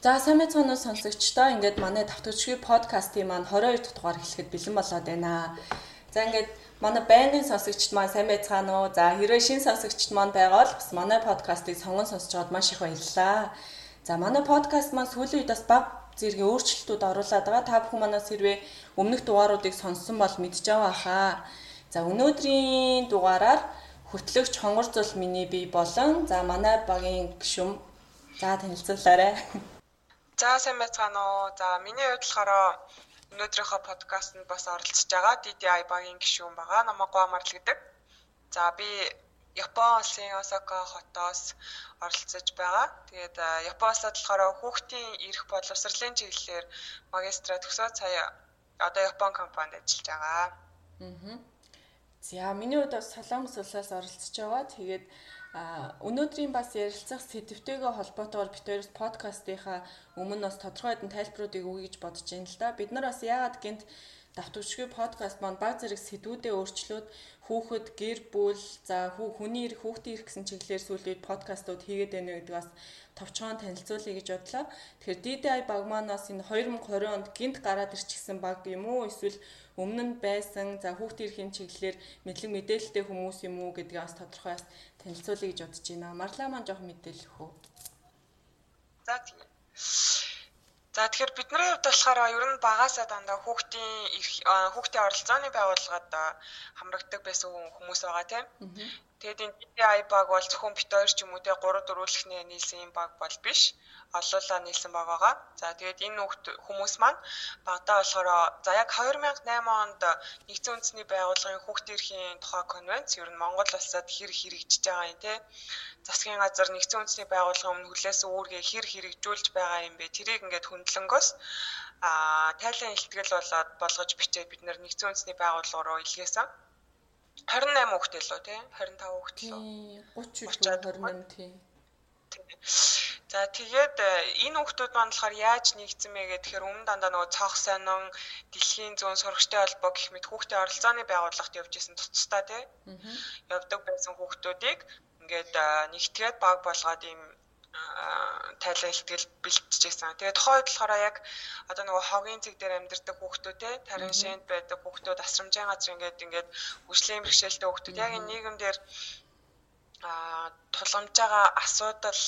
За сайн мэцгааны сонсогчдоо ингээд манай давтагчгүй подкастын маань 22 дахь дугаар эхлэхэд бэлэн болоод байна. За ингээд манай байнгын сонсогчд маань сайн байцгаана уу? За хэрвээ шин сонсогчд маань байгаа бол бас манай подкастыг сонгон сонсож байгаад маш их баярлалаа. За манай подкаст маань сүүлийн үед бас баг зэргийн өөрчлөлтүүд оруулаад байгаа. Та бүхэн манаас хэрвээ өмнөх дугааруудыг сонссон бол мэдж байгаа хаа. За өнөөдрийн дугаараар хөтлөгч хонгор зул миний бие болон за манай багийн гишүүн за танилцуулаарай. За сайн байцгаана уу. За миний хувьд болохоор өнөөдрийнхөө подкастт бас оролцож байгаа DDI багийн гишүүн байгаа. Намайг Гуамарл гэдэг. За би Япон улсын Осака хотоос оролцож байгаа. Тэгээд Японоос болохоор хүүхдийн эрх боловсролын чиглэлээр магистра төгсөөд сая одоо Япон компанид ажиллаж байгаа. Аа. За миний хувьд бас Солонгос улсаас оролцож байгаа. Тэгээд өнөөдрийн бас ярилцах сэдвтэйгээ холбоотойгоор бид хоёроос подкастынхаа өмнө бас тодорхой хэдэн тайлбаруудыг өгье гэж бодож байна л да. Бид нар бас яагаад гинт давтагчгүй подкаст маань баг зэрэг сэдвүүдэд өөрчлөөд хүүхэд гэр бүл за хүний эрх хүүхдийн эрх гэсэн чиглэлээр сүүлийн подкастууд хийгээд байна гэдэг бас товчхон танилцуулъя гэж бодлоо. Тэгэхээр DDI баг манаас энэ 2020 онд гинт гараад ирчихсэн баг юм уу эсвэл өмнө нь байсан за хүүхдийн эрхийн чиглэлээр мэдлэг мэдээлэлтэй хүмүүс юм уу гэдгийг бас тодорхой танилцуулъя гэж бодож байна. Марлаа маань жоох мэдээлэх үү? За тийм. За тэгэхээр бидний хувьд болохоор ер нь багасаа дандаа хүүхдийн хүүхдийн оролцооны байгууллагад хамрагддаг байсан хүмүүс байгаа тийм. Тэгээд энэ DI баг бол зөвхөн бит хоёр ч юм уу те 3 4-лхнээ нийлсэн юм баг бол биш. Олуулаа нийлсэн баг байгаа. За тэгээд энэ хүмүүс маань багтаа болохоор за яг 2008 онд нэгдсэн үндэсний байгууллагын хүүхдийн эрхийн тухай конвенц ер нь Монгол улсад хэр хэрэгжиж байгаа юм те. Засгийн газар нэгдсэн үндэсний байгууллагын өмнө хүлээсэн үүргээ хэр хэрэгжүүлж байгаа юм бэ? Тэрийг ингээд хөндлөнгөөс а тайлан илтгэл болоод болгож бичээд бид нар нэгдсэн үндэсний байгууллага руу илгээсэн. 28 хүүхдээ лөө тий 25 хүүхдээ лөө 30 28 тий За тэгээд э, энэ хүүхдүүд маань болохоор яаж нэгдсэн бэ гэхээр өмнө дандаа нөгөө цаах сонин дэлхийн зүүн сурагчтай холбоо гэх мэт хүүхдийн оролцооны байгууллагт явж исэн туцтай тий явдаг байсан хүүхдүүдийг ингээд э, нэгтгээд баг болгоод ийм тайлан ихтгэл бэлтжижсэн. Тэгээ тухайд болохоор яг одоо нөгөө хогийн цэг дээр амьдардаг хүүхдүүд те тарин шинд байдаг хүүхдүүд асрамжийн газар ингээд ингээд хүчлийн бэрхшээлтэй хүүхдүүд. Яг энэ нийгэмдэр а тулгамж байгаа асуудал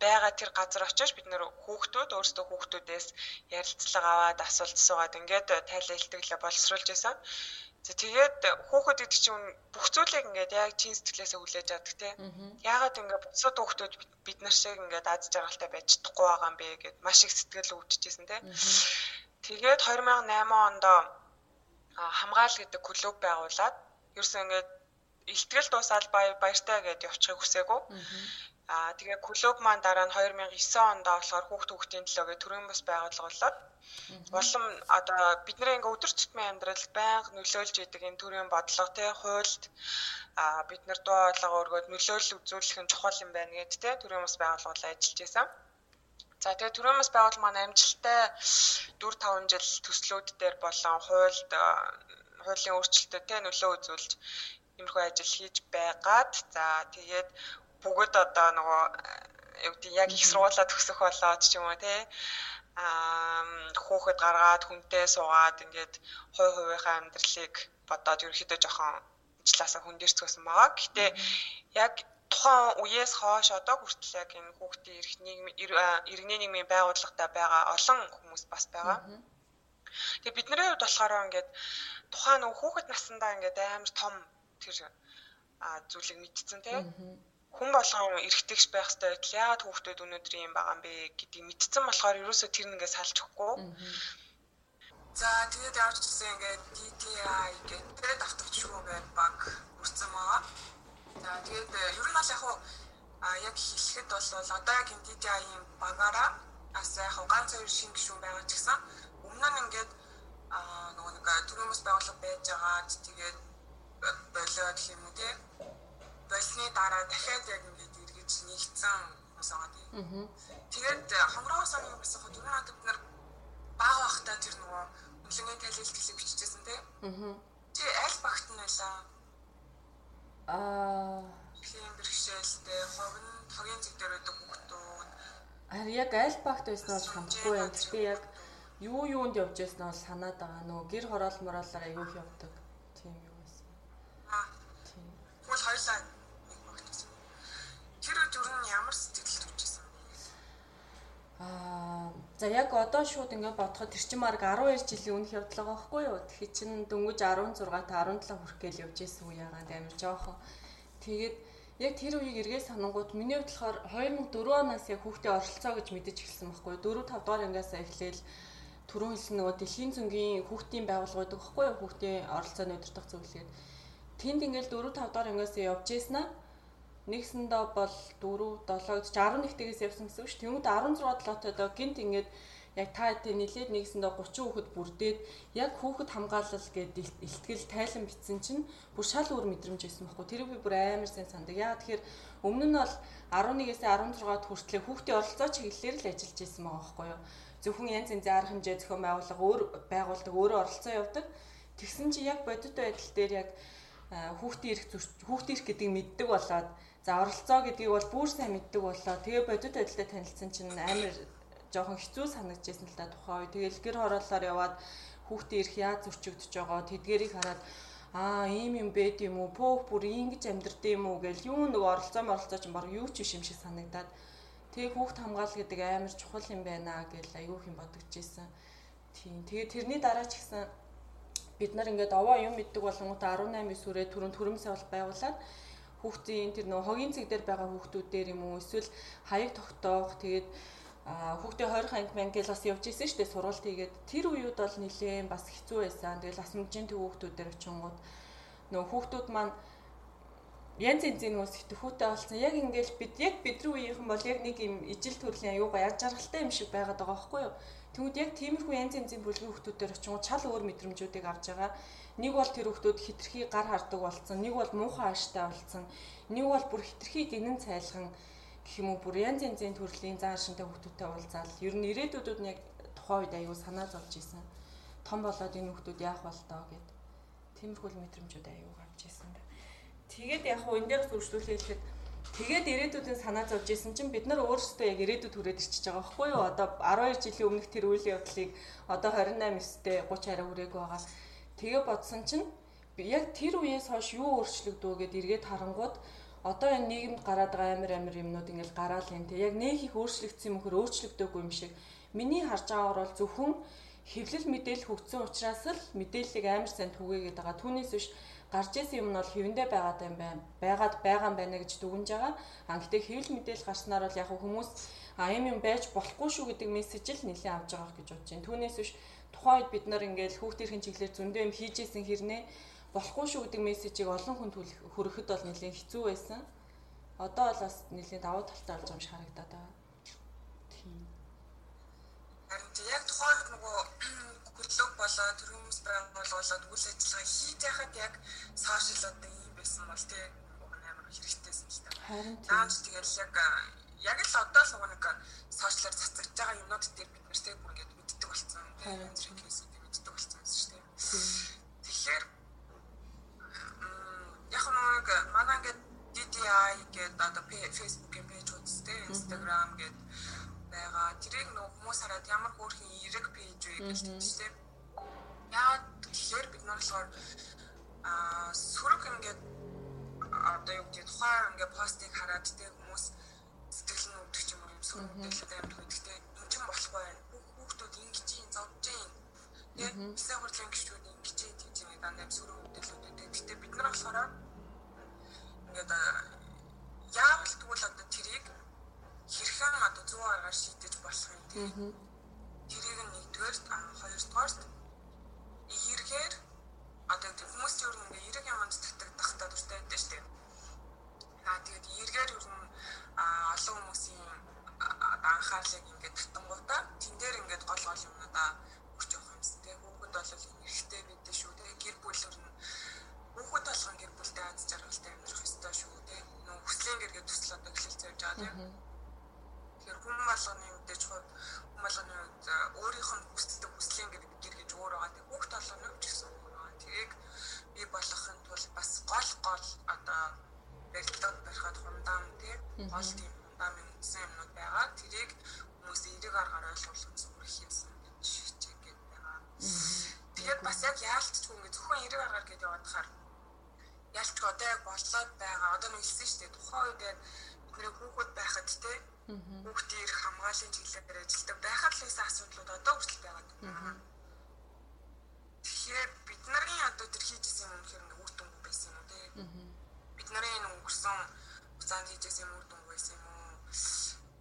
байгаа тэр газар очиж бид нэр хүүхдүүд өөрсдөө хүүхдүүдээс ярилцлага аваад асуулт асуугаад ингээд тайлан ихтгэлээ боловсруулж байсан. Тэгээд хүүхэд гэдэг чинь бүх зүйлийг ингээд яг чин сэтгэлээсээ хүлээж авдаг те. Яагаад ингээд бусад хүүхдүүд бид нар шиг ингээд аз жаргалтай байж чадахгүй байгаа юм бэ гэд маш их сэтгэл өвдөжсэн те. Тэгээд 2008 онд хамгаал гэдэг клуб байгуулад ерөөсөө ингээд илтгэл дуусаад баяртай гэдээ явчихыг хүсээгүй. Аа тэгээ клуб маань дараа нь 2009 онд болохоор хүүхд хүүхдийн төлөөгээ төрийн бас байгууллага болоод улам одоо бидний ингээ өдөр тутмын амьдралд байнга нөлөөлж идэг энэ төрлийн бодлого те хуульд а бид нар дуу хоолойгоо өргөд нөлөөлөл үзүүлэх нь чухал юм байна гэд те төрийн бас байгууллагууд ажиллаж байсан. За тэгээ төрийн бас байгууллага маань амжилттай 4 5 жил төслүүд дээр болон хуульд хуулийн өөрчлөлтөд те нөлөө үзүүлж иймэрхүү ажил хийж байгаад за тэгээд бүгд одоо нөгөө юу гэдэг яг их сургуулаа төгсөх болоод ч юм уу те аа хөөхөд гаргаад хүнтэй суугаад ингээд хой хувийнхаа амьдралыг бодоод ерөөхдөө жоохон ажилласаа хүн дээр цогсон байгаа. Гэхдээ яг тухайн үеэс хойш одоо хүртэл яг энэ хүүхдийн эрх нийгмийн иргэний нийгмийн байгууллагатай байгаа олон хүмүүс бас байгаа. Тэгээ бидний хувьд болохоор ингээд тухайн хүүхэд насндаа ингээд амар том тэр зүйлийг мэдсэн тийм хүн болгон эргэтгэж байх хэрэгтэй байтал яагаад хүүхдүүд өнөөдөр юм байгаа юм бэ гэдгийг мэдсэн болохоор ерөөсөө тэр нэгээ салж өгөхгүй. За тэгээд явж гисэн ингээд DTI гэдэг давтагч шүү гэдэг баг үрцэн байгаа. За тэгээд э, ер нь бол яг хуу яг хэлэхэд бол одоо яг DTI-ийн багаараа бас яг ганц хоёр шинэ гишүүн байгаа ч гэсэн өмнө нь ингээд нөгөө нэг төрөмөс байгууллага байж байгаа тэгээд болоо гэх юм уу тийм болсны дараа дахиад яг ингээд эргэж нэгцэн байгаа тийм. Тэгээд хонгороос оны бас яг дөрөв хоног бид нар бага бахтаа тэр нөгөө үнэлгээний талилтгэлийг биччихсэн. Аа. Чи аль багт нь байлаа? Аа. Тийм бэрхшээлтэй ховн хогийн зэг дээр байдаг хүүхдүүд Харин яг аль багт байсан бол хамтгүй юм. Гэтэ яг юу юунд явж байсан бол санаад байгаа. Нөгөө гэр хороол мороолоор аягүй их явдаг. Тийм юу байсан. Аа. Хөл хоёлаа нэг багтсан. Тэр өдөр нь ямар сэтгэл төрчихсэн? Аа, за яг одоо шууд ингээд бодоход тэр чинь марг 12 жилийн өмнөх явдал байгаа байхгүй юу? Тэгэхээр чинь дөнгөж 16 та 17 хүрэх гээл явж исэн үе яагаад амир жоохон. Тэгээд яг тэр үеийг эргээд санангууд миний хувьд болохоор 2004 оноос яг хүүхдээ оролцоо гэж мэдэж эхэлсэн байхгүй 4 5 дугаар ангиасаа эхлээл түрүүн хэлсэн нөгөө дэлхийн зөнгийн хүүхдийн байгууллагууд байхгүй юу хүүхдийн оролцооны өдөртөх зөвлөгөөд тэнд ингээл 4 5 дугаар ангиасаа явж ийснаа нэгсэндээ бол 4 7 11 тэгээс явсан гэсэн үг ш. Тэнгүүд 16 7 тоо гинт ингээд яг та хэдийн нилээд нэгсэндээ 30 хүүхэд бүрдээд яг хүүхэд хамгаалал гэдэг илтгэл тайлан бичсэн чинь бүр шал өөр мэдрэмж байсан байхгүй. Тэрийг би бүр амар сайн сандаг. Яа тэгэхээр өмнө нь бол 11-ээс 16-д хүртэл хүүхдийн оролцоо чиглэлээр л ажиллаж байсан байгаа байхгүй юу. Зөвхөн янз янзын арга хэмжээ зохион байгуулага өөр байгуулдаг өөрөө оролцоо явдаг. Тэгсэн чи яг бодит байдал дээр яг хүүхдийн эрх хүүхдийн эрх гэдгийг мэддэг болоод за оролцоо гэдгийг бол бүр сайн мэддэг болоо. Тэгээ бодит байдалтай танилцсан чинь амар жоохон хэцүү санагдчихсэн л да тухайн үе. Тэгэл гэр хорооллоор яваад хүүхдээ ирэх яаж зөрчигдөж байгаа тэдгэрийг хараад аа ийм юм байд юм уу пөөх бүр ингэж амьдрд юм уу гэл юу нэг оролцоо моролцоо ч баг юу ч биш юм шиг санагдаад тэгээ хүүхд хамгаал гэдэг амар чухал юм байна гэл аюух юм бодогдчихсэн. Тийм. Тэгээ тэрний дараа ч гэсэн бид нар ингээд овоо юм мэддэг болонгуудаа 18 сүрээ түрүүн төрөмсөө бол байгуулад хүүхдийн тэр нөө хогийн цэг дээр байгаа хүүхдүүд дээр юм уу эсвэл хаяг тогтоох тэгээд хүүхдээ 20 анги мангил бас явж исэн шүү дээ сургалт хийгээд тэр үеуд бол нилээн бас хэцүү байсан. Тэгэл бас мужийн төв хүүхдүүдээр очингууд нөө хүүхдүүд маань янз янзын нөөс итгэхүүтэй болсон. Яг ингээл бид яг бидний үеийнхэн бол яг нэг юм ижил төрлийн аюугаа яр жаргалтай юм шиг байгаад байгаа байхгүй юу? Тэгмүүд яг тиймэрхүү янз янзын бүлгийн хүүхдүүдээр очингууд чал өөр мэдрэмжүүдийг авч байгаа. Нэг бол тэр хүүхдүүд хитрхи гар хардаг болсон, нэг бол муухай ааштай болсон, нэг бол бүр хитрхи гинэн цайлхан гэх юм уу бүр янз янзын төрлийн зан шинтэй хүмүүстэй уулзаал ер нь ирээдүйдүүд нь яг тухайн үед аягүй санаа зовж исэн. Том болоод энэ хүмүүс яах бол тоо гэд. Тиймэрхүү мэдрэмжүүд аягүй гарч исэн да. Тэгээд яг хуу энэ дээр зүрхлүүлэх хэлэхэд тэгээд ирээдүйдийн санаа зовж исэн чинь бид нар өөрсдөө яг ирээдүйд хүрээд ирчихэж байгаа байхгүй юу? Одоо 12 жилийн өмнөх тэр үйл явдлыг одоо 28 9-тэй 30 арай хүрээгүй байгаа. Тэгээ бодсон чинь яг тэр үеэс хойш юу өөрчлөгдөө гэд эргээд харангууд одоо энэ нийгэмд гараад байгаа амар амар юмнууд ингээл гараал юм те. Яг нэг их өөрчлөгдсөн юм хөр өөрчлөгдөөгүй юм шиг. Миний харж байгаагаар бол зөвхөн хэвлэл мэдээлэл хөгжсөн учраас л мэдээллийг амар сайн түгээгээд байгаа. Түүнээс биш гарч исэн юм нь бол хэвэндээ байгаад юм байна. Байгаад байгаа юм байна гэж дүгнж байгаа. А гэтээ хэвлэл мэдээлэл гарснаар бол яг хүмүүс а юм юм байж болохгүй шүү гэдэг мессеж л нэлээд авч байгаа гэж бодож байна. Түүнээс биш тухайн үед бид нар ингээл хүүхдийн чиглэлээр зөндөө юм хийжсэн хэрнээ болохгүй шүү гэдэг мессежийг олон хүнд хүрэхэд бол нэлээд хэцүү байсан. Одоо бол бас нэлээд давуу талтай болж байгаа юм шиг харагдаад байгаа. Тийм. Яг тухайн нөгөө хөдлөг болоо төрөмс байгуулуулаад үйл ажиллагаа хийж яхад яг сошиал одоо юм байсан бол тий амар хэрэгтэйсэн л та. Наач тэгэл яг яг л одоо л нэг сошиалар цацагж байгаа юмнууд дээр бид нэр тэг бүр ингэж мэддэг болсон. Харин зэрэг кейсүүд мэддэг болсон шүү дээ. Тэгэхээр яг нэг манай ингээд DDI гэдэг одоо Facebook-ийн пэйж үзтэй Instagram гэдэг байгаа. Тэрийг нөх хүмүүс хараад ямар хөөрхөн эрэг пэйж вэ гэж тийчтэй. Яагаад тэгэхээр бид нар болохоор аа сүрэг ингээд одоо юу гэдэг тухайн ингээд постыг хараад тэг хүмүүс сэтгэл нь өвдөх юм юм сүрэг мэдээлэл амар хөдөлгтэй энэ ч болохгүй байна. Хүүхдүүд ингэж юм зовж юм. Тэг бисаа хурлын гişүүд ингэж тийм тийм дандаа сүрэг мэдээлэлүүд. Гэтэ бид нар болохоор ингээд яавал тэгвэл одоо тэрийг хэрхэн одоо 100 аргаар шийдэж болох юм тийм. Тэрийг нэгдүгээр хоёрдугаарт эргээр одоо хүмүүс юу нэг эрэг юмд татагдах та дуртай байдаг шүү дээ. Аа тэгээд эргээр юу н олон хүмүүсийн анхаарлыг ингээд татангуудаа тэн дээр ингээд гол гол юмнуудаа өгч явах юмсан тийм. Хүүхэд бол эрэгтэй бидээ шүү тийм. Гэр бүл ер нь хүүхэд болгон гэр бүлтэй аз жаргалтай амьдрах ёстой шүү те. Нөө хүслийн гэр гэж төсөл одоо эхлэл тавьж байгаа тийм. Тэгэхээр хүн болгоны мэдээж хувь хүн болгоны үед өөрийнх нь хүсдэг хүслийн гэр гэж өөр байгаа. Тэг бүх толгойн өвч гэсэн үг байгаа. Тэгээг би болгохын тулд бас гол гол одоо барилдаад барихад хундаам тий гол тийм хундаам юм гэсэн юмнууд байгаа. Тэрийг хүмүүс эрэг аргаар ойлгуулах нь зүрх юмсан гэж хичээг гэдэг байгаа. Тэгээд бас яг яалтч хүн гэж зөвхөн эрэг аргаар гэдэг яваадахаар ялч одоо яг болоод байгаа. Одоо нэг хэлсэн шүү дээ. Тухайн үед бидний хүүхэд байхад те хүүхдийн эрх хамгааллын чиглэлээр ажилладаг байхад л ийсэн асуудлууд одоо хүртэл байгаад байна. Тэгэхээр бид нарын одоо тэр хийж исэн юм хэрэг үр дүнгүй байсан юм те. Бид нарын өнгөрсөн хугацаанд хийж исэн үр дүнгүй байсан юм уу?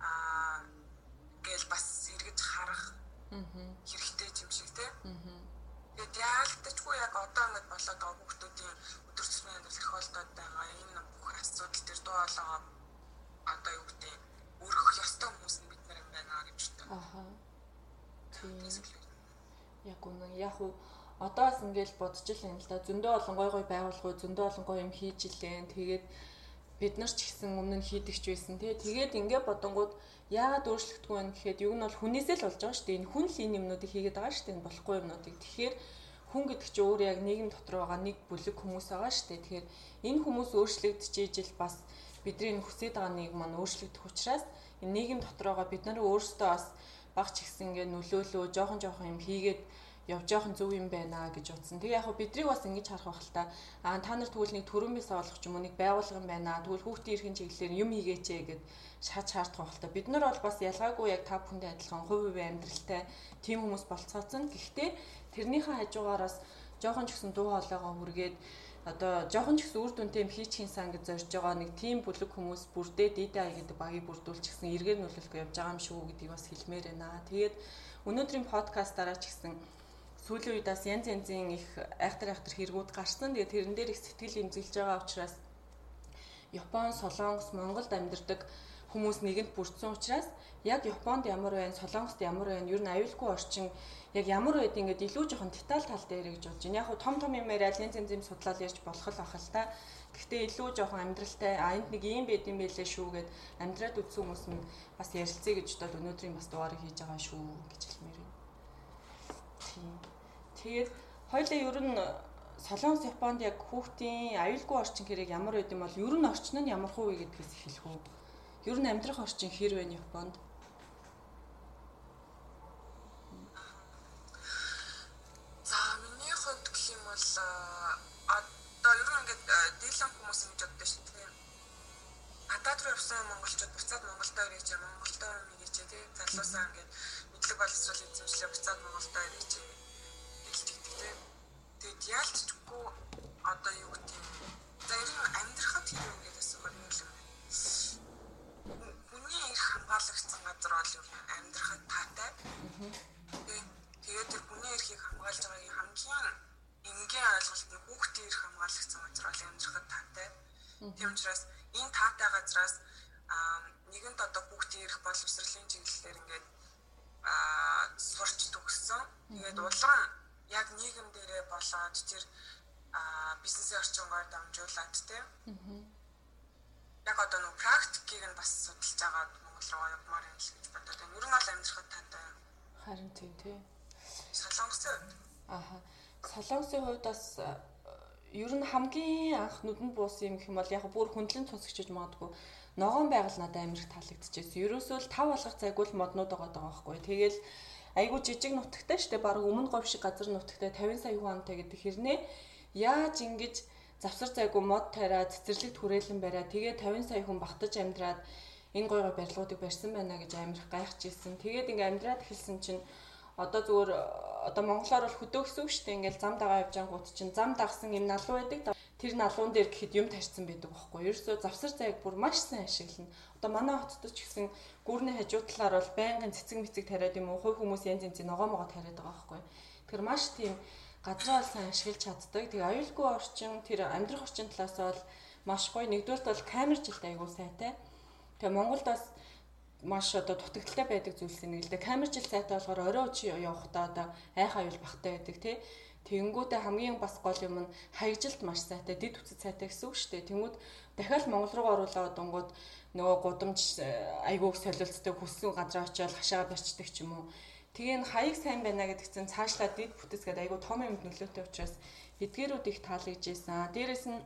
Аа гэл бас эргэж харах хэрэгтэй юм шиг те. Тэгээд яалтчгүй яг одоо ингэж болоод байгаа хүүхдүүдийн өдөр тутмын амьдрал тохиолдоод байгаа энэ бүх асуудал төр дуу хоолойгоо одоо юу гэдэг өргөх ёстой хүмүүс нь бид нар юм байна гэж боддог. Аха. Яг үнэн. Яг уу. Одоо бас ингээл бодож л юм л да. Зөндөө олон гой гой байгууллагууд зөндөө олон гой юм хийж илэн. Тэгээд бид нар ч гэсэн өмнө нь хийдэгч байсан. Тий тэгээд ингээ бодонгууд яагаад өөрчлөгдөхгүй вэ гэхэд юу нь бол хүнээсээ л болж байгаа шүү дээ. Энэ хүн л энэ юмнуудыг хийгээд байгаа шүү дээ. Энэ болохгүй юмнуудыг. Тэгэхээр хүн гэдэг чинь өөр яг нийгэм дотор байгаа нэг бүлэг хүмүүс байгаа шүү дээ. Тэгэхээр энэ хүмүүс өөрчлөгдөж ижил бас бидний хүсэж байгаа нэг маань өөрчлөгдөх учраас энэ нийгэм байгаа бид нар өөрсдөө бас баг ч ихсэн ингээ нөлөөлөө жоохон жоохон юм хийгээд явж жоохон зөв юм байна гэж утсан. Тэгээ яг бидрийг бас ингэж харах байх л та. Аа та нар тэгвэл нэг төрөн бис олох ч юм уу нэг байгууллага юм байна. Тэгвэл хүүхдийн эрхийн чиглэлээр юм хийгээч гэд шат шаардах байх л та. Бид нар бол бас ялгаагүй яг та бүхэндээ адилхан хувь хувь амьдралтай тийм хүмүүс болцооцсон. Гэхдээ тэрнийхээ хажуугаараас жоохон ч гэсэн дуу хоолойгоо хүргээд одоо жоохон ч гэсэн үр дүнтэй юм хийчихин сан гэж зорж байгаа нэг тийм бүлэг хүмүүс бүрдээ ай гэдэг багийг бүрдүүлчих гэсэн эргээр нөлөөлөх явж байгаа юм шүү гэдгийг бас хэлмээр байна. Тэгээд өнөөдрийн подкастаараа ч гэсэн сүүлийн үед бас янз янзын их айхтар айхтар хэрэгүүд гарсан. Тэгээд тэрэн дээр их сэтгэл имзэглэж байгаа учраас Япон, Солонгос, Монголд амьдардаг хүмүүс нэгэнд бүрдсэн учраас яг Японд ямар байна, Солонгост ямар байна, ер нь аюулгүй орчин яг ямар байд ингээд илүү жоохон деталь тал дээр гэж бодож байна. Яг хуу том том юм яриад янз янзын судлал ярьж болох л ах л та. Гэхдээ илүү жоохон амьдралтай а энд нэг юм байд юм байлээ шүү гэд амьдраад үзсэн хүмүүс нь бас ярилцъя гэж бодоод өнөөдрийн бас дугаарыг хийж байгаа шүү гэж хэлмээр байна. Тийм. Тэгээд хоёлаа ер нь Солонгос Японд яг хүүхдийн аюулгүй орчин хэрэг ямар байд юм бол ер нь орчин нь ямар хувь гэдгээс эхэлэх үү? Ер нь амьдрах орчин хэр вэ Японд? За миний хувьд гэх юм бол одоо ер нь ингээд дийлэн хүмүүс ингэж боддог шүү дээ. Гадаад руу явсан монголчууд буцаад Монголдоо ирэж Монголдоо ирэж тий залуусаа ингээд мэдлэг боловсрол эзэмшлээ буцаад Монголдоо ирэж Тэгээд яалтчгүй одоо юу гэдэг юм. За ер нь амьдрахад тийм юм гэдэг л юм. Хамгаалагдсан газар бол ер нь амьдрахад таатай. Тэгээд тэр хүний эрхийг хамгаалж байгаагийн хамгийн энгийн ойлголт нь хүүхдийн эрх хамгаалагдсан газар бол амьдрахад таатай. Тийм учраас энэ таатай газраас нэгэнд одоо хүүхдийн эрх боловсролын чиглэлээр ингээд аа сурч төгссөн. Тэгээд улаан яг нийгэм дээрээ болоод тэр бизнесийн орчингоор дамжуулаад тийм. Яг одоо нэг практикийг нь бас судалж байгаа Руу явмаар юм гэж бодоод байна. Ер нь бол амьдрахад тантай. Харин тийм тий. Солонгосын хувьд. Аха. Солонгосын хувьд бас ер нь хамгийн анх нүдэнд буусан юм гэх юм бол яг бүр хөндлөн цусгчиж магадгүй ногоон байгаль надад амар их таалагдчихсэн. Ерөөсөө л тав алгах цайгүй л моднууд байгаа даа байхгүй. Тэгэл айгу жижиг нутагтай штэ баг өмнө говь шиг газар нутагтай 50 сая хүн амтай гэдэг хэрнээ яаж ингэж завсар зайгүй мод тариа цэцэрлэгт хүрээлэн бариа тэгээ 50 сая хүн багтаж амьдраад энэ гой гой барилгуудыг барьсан байна гэж амирх гайхаж ирсэн. Тэгээд ингээ амьдраад эхэлсэн чинь одоо зүгээр одоо монголоор бол хөдөө гэсэн үг шүү дээ. Ингээл зам дагаа явж ангууд чинь зам дагсан юм налуу байдаг. Тэр налуун дээр гэхэд юм тарьсан байдаг байхгүй. Ерөөсөө завсар зайг бүр маш сайн ашиглана. Одоо манай хотод ч гэсэн гүрний хажуу талаар бол байнгын цэцэг мэцэг тариад юм уу хувь хүмүүс янз янзын ногоо могоо тариад байгаа байхгүй. Тэр маш тийм газраа сайн ашиглаж чаддаг. Тэгээ аюулгүй орчин тэр амьдрах орчин талаас бол маш гоё. Нэгдүгээрт бол камер жилт айгуу сайтай. Тэгээ Монголд бас маш одоо дутагдaltaй байдаг зүйлс нэг л дээ. Камер жил сайтай болохоор орой учи явахдаа одоо айх аюул багтай байдаг тий. Тэнгүүдээ хамгийн бас гол юм нь хаягжилт маш сайтай, дид үцэд сайтай гэсэн үг шүү дээ. Тэнгүүд дахиад Монгол руу оруулаад онгод нөгөө гудамж э, айгууг солилцдог хүссэн газар очиод хашаа барьцдаг ч юм уу. Тэгээ энэ хаяг сайн байна гэдэг чинь цаашлаа дид бүтээсгээд айгуу том юмд нөлөөтэй учраас эдгээрүүд их таалагдж ийсэн. Дээрээс нь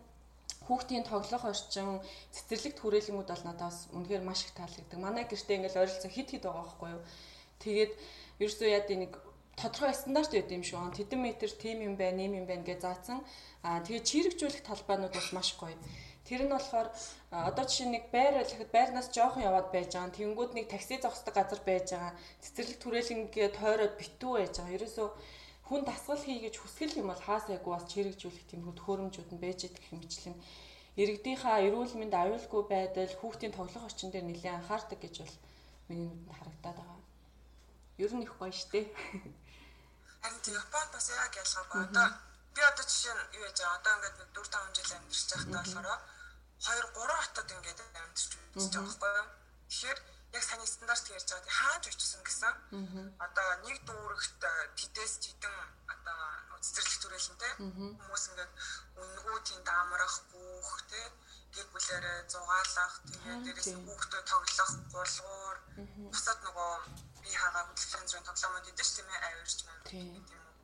хүүхдийн тоглох орчин, цэцэрлэгт хүрээлэнгүүд бол надаас үнэхээр маш их таалагддаг. Манай гэртээ ингээл ойролцоо хит хит байгаа байхгүй юу. Тэгээд ерөөсөө яа нэг тодорхой стандарт байд юм шүү. Тэдэн метр тим юм байна, нэм юм байна гэж заасан. Аа тэгээ чирэгжүүлэх талбайнууд бас маш гоё. Тэр нь болохоор одоо жишээ нэг байр байлахад байрнаас жоохон яваад байж байгаа. Тэнгүүд нэг такси зогсдог газар байж байгаа. Цэцэрлэг түрээлэнгээ тойроод битүү байж байгаа. Ерөөсөө хүн дасгал хий гэж хүсгэл юм бол хаасайгүй бас чирэгжүүлэх тийм хөдөлгөөрөмжүүд нь байж идэх хэмжлэн иргэдийнхаа эрүүл мэнд аюулгүй байдал хүүхдийн тоглох орчин дээр нэлээд анхаардаг гэж бол миний нүдэнд харагдаад байгаа. Ер нь их гоё штэ. Харин тийм Японд бас яг ялгаагүй. Одоо би одоо жишээ нь юу яаж байгаа. Одоо ингээд 4 5 жил амьдарч байхдаа болохоор 2 3 хотод ингээд амьдарч үзэж байгаа байхгүй юу. Тэгэхээр яг саний стандарт ярьж байгаа. Хааж очсон гэсэн. Одоо нэг дүүрэгт тэтэс жидэн одоо цэцэрлэг түрээлэнтэй хүмүүс ингээд үнгүү тийм даамрах бүх те. Гэр бүлээрээ зугаалах тэгээд дээрээс хүүхдээ тоглох гулгуур. Бусад нөгөө би хагаа хөдөлгөөний зургийн тоглоомод идэв ч тийм ээ авирч маань тийм үү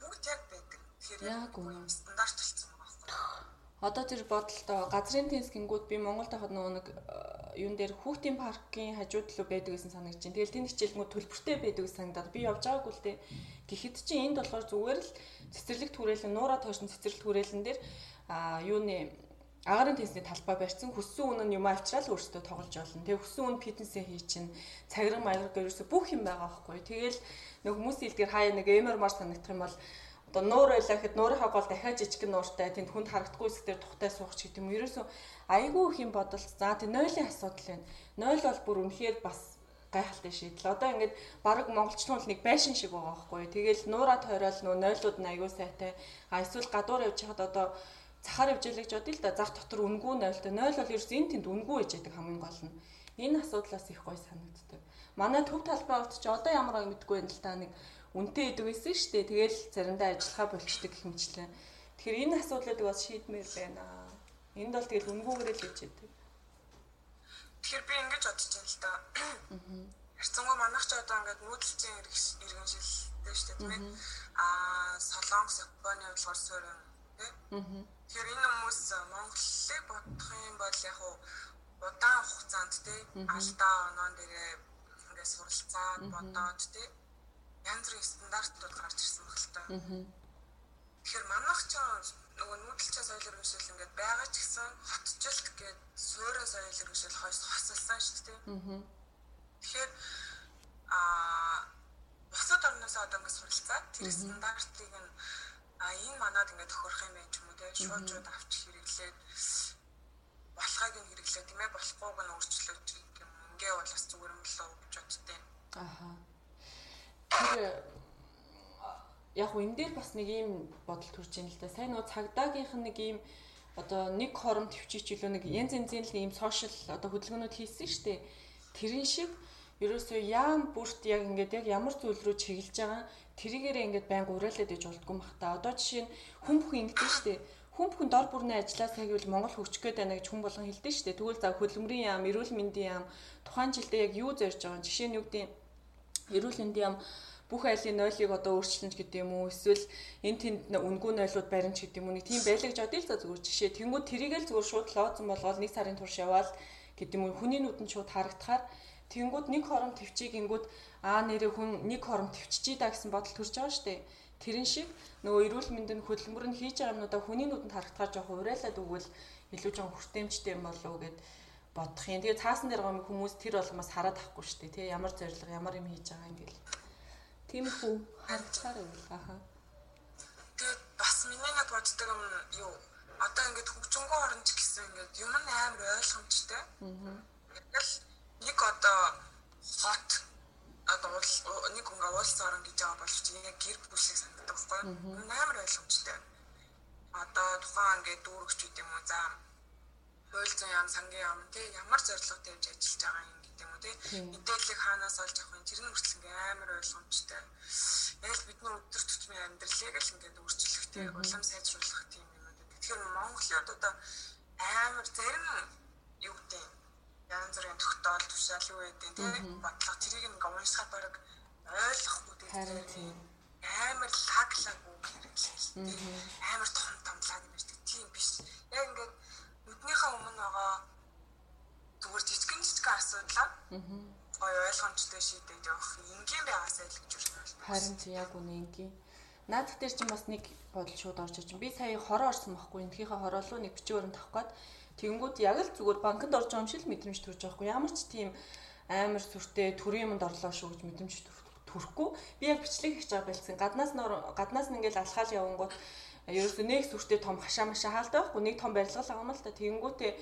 бүгд яг байдаг. Тэгэхээр яг үнэ стандарт болсон байгаа байхгүй Одоо тэр бодолтой газрын теннис гингүүд би Монголд хахад нөгөө нэг э, юун дээр хүүхдийн паркын хажууд л байдаг гэсэн санагдаж байна. Тэгэл тэнд хичээлгүүд төлбөртэй байдаг гэсэн санагдаад би явж байгаагүй л дээ. Тэгэхэд чи энд болохоор зүгээр л цэцэрлэг түрээлэн нуура тойшин цэцэрлэг түрээлэн дээр а юуны агарын теннисний талбай барьсан хүссэн үн нь юм авчраад өөрсдөө тоглож болно. Тэгээ хүссэн үн фитнесээ хий чинь цагран маягар гэрээс бүх юм байгаа байхгүй. Тэгэл нэг хүмүүсийн илгээр хаяа нэг эмэрмар санагдах юм бол одоо нуур байлаа гэхэд нуурынхаа гол дахиад жижиг нууртай тэнд хүнд харагдахгүй хэсгээр тухтай суух ч гэдэг юм. Ерөөсөө айгүй их юм бодолт. За тэг нойлын асуудал байна. Нойл бол бүр үнэхээр бас гайхалтай шийдэл. Одоо ингээд баг монголчууд бол нэг байшин шиг байгаа байхгүй. Тэгэл нуура тойрол нөө нойлууд нь айгүй сайтай. А эсвэл гадуур явж хахад одоо цахаар явж ялгаж бодъё л да. Зах дотор үнгүй нойлтой. Нойл бол ерөөс энэ тэнд үнгүй гэж яадаг хамгийн гол нь. Энэ асуудлаас их гой санагддаг. Манай төв талбай урт чи одоо ямар аг мэдгүй юм л та нэг үнэтэй идэг байсан шүү дээ. Тэгэл заримдаа ажиллахаа болчдөг гэх мэтлээ. Тэгэхээр энэ асуудлуудыг бас шийдмээр байна. Энд бол тэгэл үнгүүгээрээ л яадаг. Тэгэхээр би ингэж бодож байна л да. Хэрцэнгөө манайх ч одоо ингээд нүүдэлцэн иргэншилтэй шүү дээ тийм ээ. Аа Солонгос, Японы хувьд суурь тийм. Тэгэхээр энэ хүмүүс Монголыг бодох юм бол яг удаан хугацаанд тийм алдаа оноон дээрээ ингээд суралцаад бодоод тийм янз бүрийн стандартууд гарч ирсэн баг л та. Тэгэхээр манайх ч нөгөө нүүдэлчээ соёл өргөжлөл ингээд байгаа ч гэсэн хотчлт гээд суурин соёл өргөжлөл хойш хосолсон шүү дээ. Тэгэхээр аа бусад орноос одоо ингээд суралцаад тэр стандартыг нь а энэ манад ингээд төхөрөх юм байх юм уу те шуужууд авч хэрэглээд болохыг нь хэрэглээ тийм ээ болохгүйг нь өөрчлөөч юм. Ингээ бол бас зүгээр юм л уу гэж боддیں۔ Аха тэр яг уу энэ дээр бас нэг ийм бодол төрж ийн л да. Сайн нөө цагдаагийнх нь нэг ийм одоо нэг хором төвчич илүү нэг янз янзын л ийм сошиал одоо хөдөлгөөнүүд хийсэн дээ. Тэрэн шиг ерөөсөө яам бүрт яг ингээд яг ямар зүйл рүү чиглэж байгаа тэрийгээрээ ингээд байнга уриалаад иж болдгоо мах та. Одоо жишээ нь хүн бүхэн ингэдэж дээ хүн бүхэн дор бүрний ажлаа цагивал Монгол хөгжих гээд байна гэж хүн болгон хэлдэг шүү дээ. Тэгвэл за хөдөлмөрийн яам, эрүүл мэндийн яам тухайн жилдээ яг юу зорж байгаа юм? Жишээ нь юу гэдэг эрүүл мэндийн яам бүх айлын нойлыг одоо өөрчлөн ч гэдэг юм уу? Эсвэл энэ тэнд үнгүй нойлууд барин ч гэдэг юм уу? Нэг тийм байлгаж одъё л за зүгээр жишээ. Тэнгууд тэрийг л зүгээр шууд лооцсон болгоод нэг сарын турш яваал гэдэг юм уу? Хүний нүдэнд шууд харагдахаар тэнгууд нэг хором төвчийгингүүд аа нэрээ хүн нэг хором төвччихий да гэсэн бодол төрж байгаа штэ тэрэн шиг нөгөө эрүүл мэндийн хөдөлмөр нь хийж байгаа юмудаа хүний нүдэнд харагдахаар жоох урайлаад өгвөл илүү жоох хүртээмжтэй юм болов уу гэд бодох юм. Тэгээ цаасан дээр байгаа хүмүүс тэр болгоомоос хараад ахгүй шүү дээ. Тэ ямар зориг, ямар юм хийж байгаа юм гээл. Тиймэрхүү харилцаар байл аха. Тэгээд бас миний нэг боддог юм юу одоо ингээд хөгжөнгөө оронч гэсэн ингээд юм амар ойлгомжтой. Аа. Яг нэг одоо хот одоо нэг хүн уулсан орон гэж байгаа боловч яг гэр бүл шиг санагддаг байхгүй юу? Амар ойлгомжтой. Одоо тухайн ингээд дүүрэгчүүд юм уу за хууль зүйн яам сангийн яам тий ямар зорилготой явж ажиллаж байгаа юм тий мэдээллийг хаанаас олж авах вэ? Тэр нь хүртэл ингээм амар ойлгомжтой. Яг л бидний өдөр тутмын амьдралыг л ингээд өөрчлөх тий улам сайжруулах тийм юм уу тэгэхээр Монголын одоо амар зарим юу гэдэг янз бүрийн тогтоол тушаал юу гэдэг тий бодлого. Тэрийг ингээ уншихад баг ойлгохгүй тий амар лаглаг үг хэрэглээ тий. Амар том том лаг шиг тийм биш. Яг ингээд нүднийхээ өмнө байгаа зүгээр жижигэн жижигэн асуудлаа гоё ойлгомжтой шийдэж явах энгийн байгаасаа л гэж байна. Харин чи яг үнэ ингийн. Наад дээр чинь бас нэг бодол шууд орж иж. Би сая хороо орсон байхгүй. Энтхийнхээ хороолоо нэг бичвэрэн тавих гээд тэгэнгүүт яг л зүгээр банкнд орж байгаа юм шиг л мэдрэмж төрж байгаа хгүй. Ямар ч тийм амар сүртэй төрийн юмд орлоо шүү гэж мэдрэмж төрөхгүй. Би яг бичлэг хийж байгаа байлцсан. Гаднаас нь гаднаас нь ингээл алхаал явангууд ерөөсөө нэг сүртэй том хашаа машаа хаалтай байхгүй. Нэг том барилга л юм л та. Тэгэнгүүтээ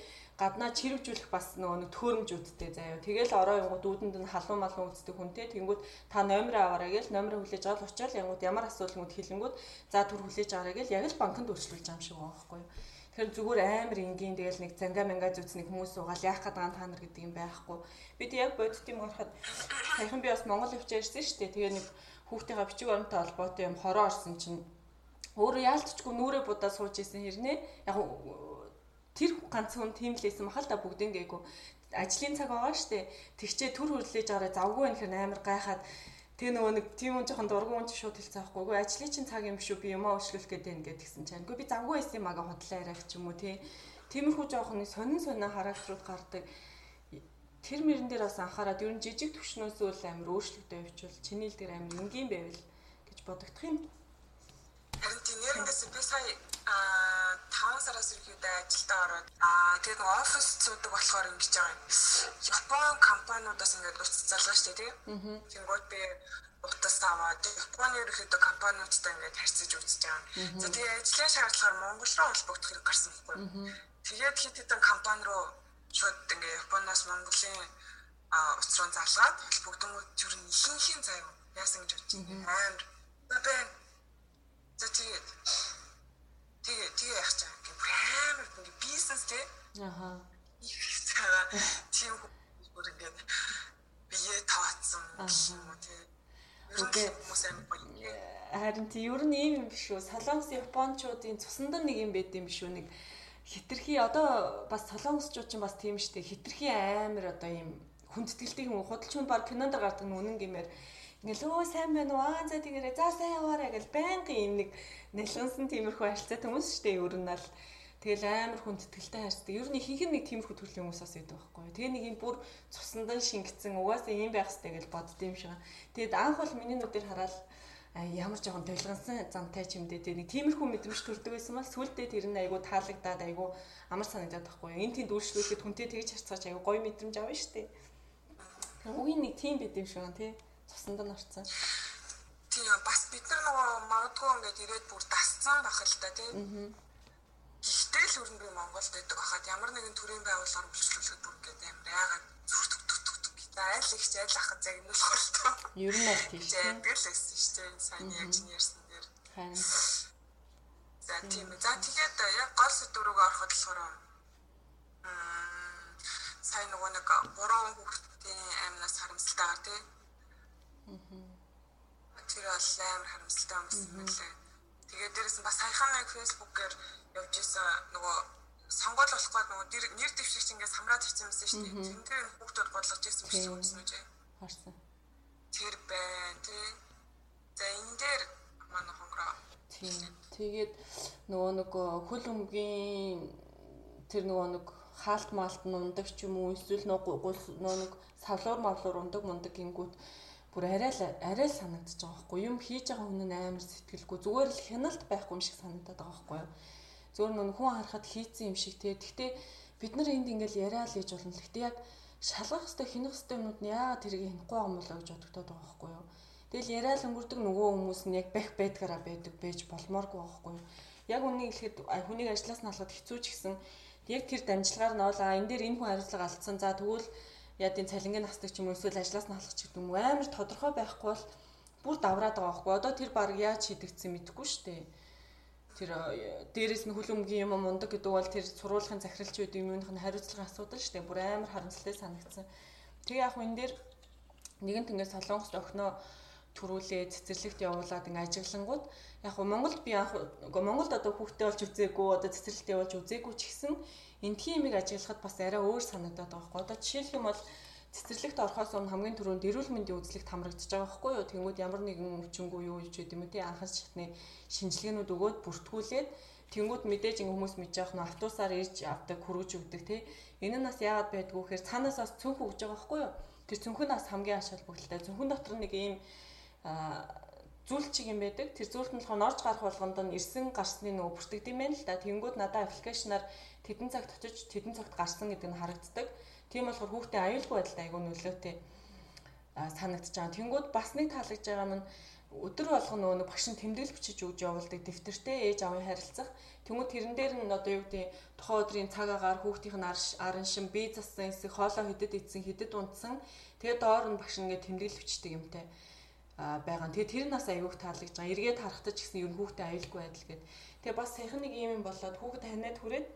гаднаа чирвжүүлэх бас нөгөө нэг төөрөмжүүдтэй заяа. Тэгэл ороо явгууд үүдэнд нь халуун малуун үздэг хүнтэй. Тэнгүүд та номер аваарай гэл номер хүлээж аваад очиод янгууд ямар асуудалгууд хэлэнгүүд за түр хүлээж аваарай гэл яг л банкнд өөрчлүүлж байгаа юм шиг байгаа байхгүй юу. Тэгэхээр зүгээр амар энгийн тэгэл нэг занга манга зүтс нэг хүмүүс угаал яах гээд байгаа та нар гэдэг юм байхгүй. Бид яг бодит юм ороход саяхан би бас Монгол явчаа ирсэн шүү дээ. Тэгээ нэг хүүхдийнхаа бичиг баримттай холбоотой юм хороо орсон чинь өөрөө яалтчгүй нүрэ будаа сууж исэн хэрнээ. Яг тэр ганц хүн тийм л байсан махал та бүгд ингээгүй ажлын цаг байгаа штэ тэгчээ төр хөрлөж байгаараа завгүй байх нь амар гайхаад тэг нөгөө нэг тийм хүн жоохон дургуй хүн шууд хэлцээхгүй үгүй ажлын чинь цаг юм шүү би юмаа өшлөх гэдэг ингээд тэгсэн чинь. Үгүй би завгүй байсан юм ага худлаа яриах ч юм уу тий. Тиймэрхүү жоохон сонин сонин характерууд гардаг. Тэр мөрөн дээр бас анхаарад ер нь жижиг төвшнөөс үл амар өөрчлөгдөж явчихвал чиний л дээр амар энгийн байвал гэж бодогдох юм. Харин тийм нэрнээс би сая а 5 сараас ерөөдөө ажилдаа ороод аа тэгээд нэг офис цуудаг болохоор ингэж байгаа юм. Япон компаниудаас ингээд нууц залгаа штэ тий. Тэнгууд би утас аваад Японы ерөөдөө компаниудтай ингээд харьцаж үзэж байгаа. За тэгээд ажлын шаардлагаар Монгол руу холбогдох хэрэг гарсан байхгүй. Тэгээд хэд хэдэн компани руу шууд ингээд Японоос Монголын утас руу залгаад холбогдсон ер нь ихэнхийн заяа яасан гэж бодчих. Амар. За За тэгээд тэгээ тэгээ яах чам гэх амар ингээ бизнес те. Аха. Тийм бүр ингээ бие таацсан юм уу те. Окей. Харин тий ер нь ийм юм биш үү? Солонгос японочдын цусандан нэг юм байд юм биш үү? Нэг хитрхи одоо бас солонгосчууд ч бас тийм штэ хитрхи амар одоо ийм хүндэтгэлтэй хүн худалч хүн баг кинонд гардаг нүнэн гэмээр Ингээл өө сайн байна уу? Аа за тэгээрээ за сайн яваарай гэл байнгын юм нэг нэлэнсэн тиймэрхүү харилцаа хүмүүс шүү дээ ер нь л Тэгэл амар хүндэтгэлтэй харьцдаг. Ер нь нь нэг тиймэрхүү төрлийн хүмүүс бас байдаг байхгүй юу. Тэгээ нэг юм бүр цусндан шингэцэн угаасаа ийм байх хэрэгтэй гэж бодд юм шиг. Тэгэд анх бол миний нүдээр хараад ямар жоохон толгонсон зантай ч юм дээ. Тэгээ нэг тиймэрхүү мэдрэмж төрдөг байсан бол сүулдэ тэр нь айгу таалагдаад айгу амар санагдаад байхгүй юу. Энд тэнд үйлчлүүлэхэд хүнтэй тэгж харцаач айгу гоё мэдрэмж авна дээ. Үгийн нэг тийм байд юм шиг тий цусанд нь орцсон. Тийм бас бид нар нөгөө магадгүй ингээд ирээд бүр дасцсан байх л та тийм. Гэхдээ л өрн би Монголд байдаг хахад ямар нэгэн төрлийн байгууллагаар үйлчлүүлэхэд бүр ингээд амар яагаад түк түк за айл их айл ахад загнуулах бол тоо. Ер нь аль тийм. Тэгэл байсан шүү дээ. Сайн яг чинь ярьсан дээр. Харин. За тийм. За тэгээд яг гол сэдв рүү ороход болохоор сайн нөгөө нэг буруу хүүхдийн амнаас харамсалтайгаар тийм Тэр бол амар харамсалтай юм байна лээ. Тэгээд дээрэс нь бас саяхан нэг фэйсбүүкээр явж исэн нөгөө сонгуул болох гээд нөгөө нэр дэвшигч ингээд самраад ирсэн юмсэн шүү дээ. Тэнтэй хүүхдүүд бодлогож ирсэн биш үү үү? Харсан. Тэр байна тий. За энэ дээр манай хонгороо. Тийм. Тэгээд нөгөө нэг хөл өмгийн тэр нөгөө нэг хаалт маалт нь ундаг ч юм уу эсвэл нөгөө нэг савлуур мавлуур ундаг мундаг гингүүд бүр арай л арай л санагдаж байгаа байхгүй. Юм хийж байгаа хүн нь амар сэтгэлгүй. Зүгээр л хяналт байхгүй юм шиг санагдаад байгаа байхгүй юу? Зөвөр нүн хүн харахад хийцэн юм шиг те. Гэхдээ бид нар энд ингээл яриа л хийж болно. Гэхдээ яг шалгах хэвээр хинэх хэвээр юмнууд нь яагаад тэрийг хинэхгүй юм болоо гэж бодогдоод байгаа байхгүй юу? Тэгэл яриа л өнгөрдөг нөгөө хүмүүс нь яг бэх бэдгаараа байдаг байж болмооргүй байхгүй юу? Яг үнийг хэлэхэд хүнийг ажлаас нь алхад хэцүү ч гэсэн яг тэр дамжлагаар нь оолаа энэ дээр энэ хүн хариуцлага алдсан. За тэгвэл ядын цалингийн насдаг ч юм уу эсвэл ажлаас нь халах ч гэдэг юм амар тодорхой байхгүй бол бүр давраад байгаа байхгүй. Одоо тэр баг яаж хийдэгдсэн мэдэхгүй шүү дээ. Тэр э, дээрээс нь хүлэмгийн юм мундаг гэдэг бол тэр сургуулийн захиралч үед юмных нь хариуцлагын асуудал шүү дээ. Бүр амар харамсалтай санагдсан. Тэгээ яг энэ дээр нэгэн тэнгээс солонгост охиноо төрүүлээ цэцэрлэгт явуулаад ингээ ажиглангууд яг нь Монголд би анх Монголд одоо хүүхдээ болж үзээгүй одоо цэцэрлэгт явуулж үзээгүй ч гэсэн энтхийн имийг ажиглахад бас арай өөр санагдаад байгаа байхгүй. Одоо жишээлх юм бол цэцэрлэгт орохоос өмнө хамгийн түрүүнд эрүүл мэндийн үзлэгт хамрагдаж байгаа байхгүй юу? Тэнгүүд ямар нэгэн өвчнгүй юу гэж юм те анхаас шатны шинжилгээнүүд өгөөд бүртгүүлээд тэнгүүд мэдээж ингэ хүмүүс мэдж явах нь автобусаар ирж авдаг хөргөж өгдөг те. Энэ нь бас яагаад байдгүй гэхээр цаанаас бас цүнх өгж байгаа байхгүй юу? Тэр цүнхэн бас хамгийн ач холбогдолтой. Цүнхэн дотор нэг ийм зүйлчиг юм байдаг. Тэр зүйлт нь болохоор орж гарах болгонд нь ирсэн гарсны нөгөө бүртгэд юм байна л да. Тэнгүүд надад аппликейшнаар тэдэн цагт очиж тэдэн цагт гарсан гэдэг нь харагддаг. Тийм болохоор хүүхдээ аюулгүй байдалд айгүй нөлөөтэй санагдаж байгаа. Тэнгүүд бас нэг таалагдж байгаа нь өдөр болгоно нөгөө багш нь тэмдэглэл бичиж өгж явуулдаг дэвтэртэй ээж авын харилцах. Тэнгүүд тэрэн дээр нь одоо юу гэдэг тухайн өдрийн цаг агаар хүүхдийн арын шин бие зассан эсэх хоолоо хідэд идсэн хідэд унтсан. Тэгээд доор нь багш нэгээ тэмдэглэл бичдэг юмтай байгаа. Тэгээ тэр нас аягүй таалагдж байгаа. Эргээд харахтаж гэсэн ер нь хүүхдээ аюулгүй байдал гэдэг. Тэгээ бас саяхан нэг юм болоод хүүхэд ханиад хүрээд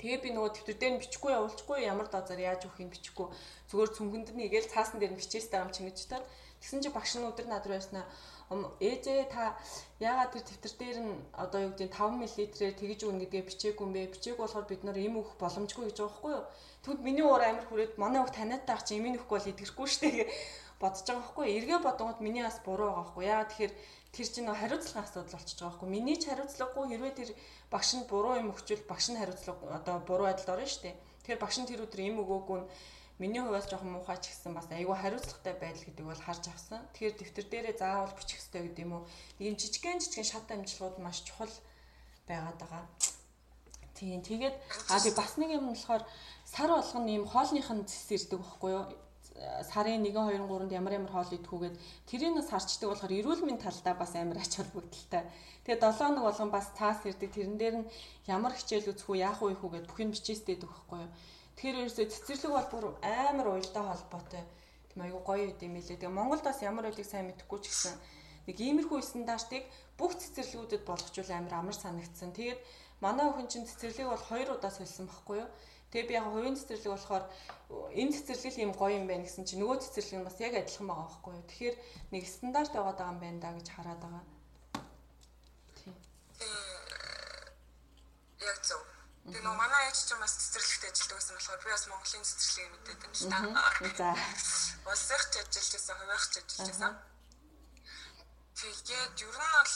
Тэгээ би нөгөө тэмдэг дээр нь бичихгүй явуулчихгүй ямар дозоор яаж өгөх юм бичихгүй зүгээр цүнхэнд нь игээл цаасан дээр нь бичээстэй юм чингэж таа. Тэгсэн чи багш нь өдөр над руу яснаа ээжээ та яагаад тэр тэмдэг дээр нь одоо юу гэдэг 5 мл-ээр тэгж өгнө гэдгээ бичээгүй юм бэ? Бичээгүй болохоор бид нар им өгөх боломжгүй гэж байгаа байхгүй юу? Тэгвэл миний уур амир хүрээд манай хүүхд таниатай ах чи имийн өгөхгүй бол идэрэхгүй штэ бодож байгаа байхгүй? Эргээ бодгоод миний бас буруу байгаа байхгүй? Яагаад тэгэхээр тэр чинь нөө хариуцлагын асуудал болчихж байгаа байхгүй? Миний ч хариуцлагагүй хэрвээ тэр багш нь буруу юм өгчвөл багш нь хариуцлага одоо буруу байдалд орно шүү дээ. Тэгэхээр багш нь тэр өдөр юм өгөөгүй нь миний хувьас жоохон муухай ч гэсэн бас айгүй хариуцлагатай байдал гэдэг бол харж авсан. Тэгэхээр дэвтэр дээрээ заавал бичих хэрэгтэй гэдэг юм уу? Нэг юм жижигхэн жижигхэн шат амжилгууд маш чухал байгаад байгаа. Тийм. Тэгээд а тий бас нэг юм болохоор сар болгоно ийм хоолныхын цэс ирдэг байхгүй юу? Сарын 1 2 3-нд ямар ямар хоол идэхүүгээд тэрийг нас харчдаг болохоор эрүүл мэндийн талдаа бас амар ач холбогдолтой. Тэгээ 7 хоног болгон бас цаас ирдэг. Тэрэн дээр нь ямар хичээл үзэх үү, яах вэ хүүгээд бүх юм бичээстэй идэх байхгүй юу. Тэгэхээр ерөөсөө цэцэрлэг бол бүр амар уялдаа холбоотой. Тийм айгу гоё үт юм лээ. Тэгээ Монголд бас ямар үйлийг сайн мэдэхгүй ч гэсэн нэг иймэрхүү стандартыг бүх цэцэрлэгүүдэд болгочвол амар амар санагдсан. Тэгээд манай охин чинь цэцэрлэг бол 2 удаа сольсон байхгүй юу. Тэгээ би яг хувийн цэцэрлэг болохоор энэ цэцэрлэг юм гоё юм байна гэсэн чинь нөгөө цэцэрлэг нь бас яг адилхан байгаа байхгүй юу. Тэгэхээр нэг стандарт байгаад байгаа юм байна да гэж хараад байгаа. Тийм. Яг зөв. Тэгээ нөгөө манай ээж ч бас цэцэрлэгт ажилладаг гэсэн болохоор би бас Монголын цэцэрлэгийг мэдээд байна шүү дээ. За. Улсынх ч ажиллаж байсан, хувийнх ч ажиллаж байсан. Тэгээд ер нь бол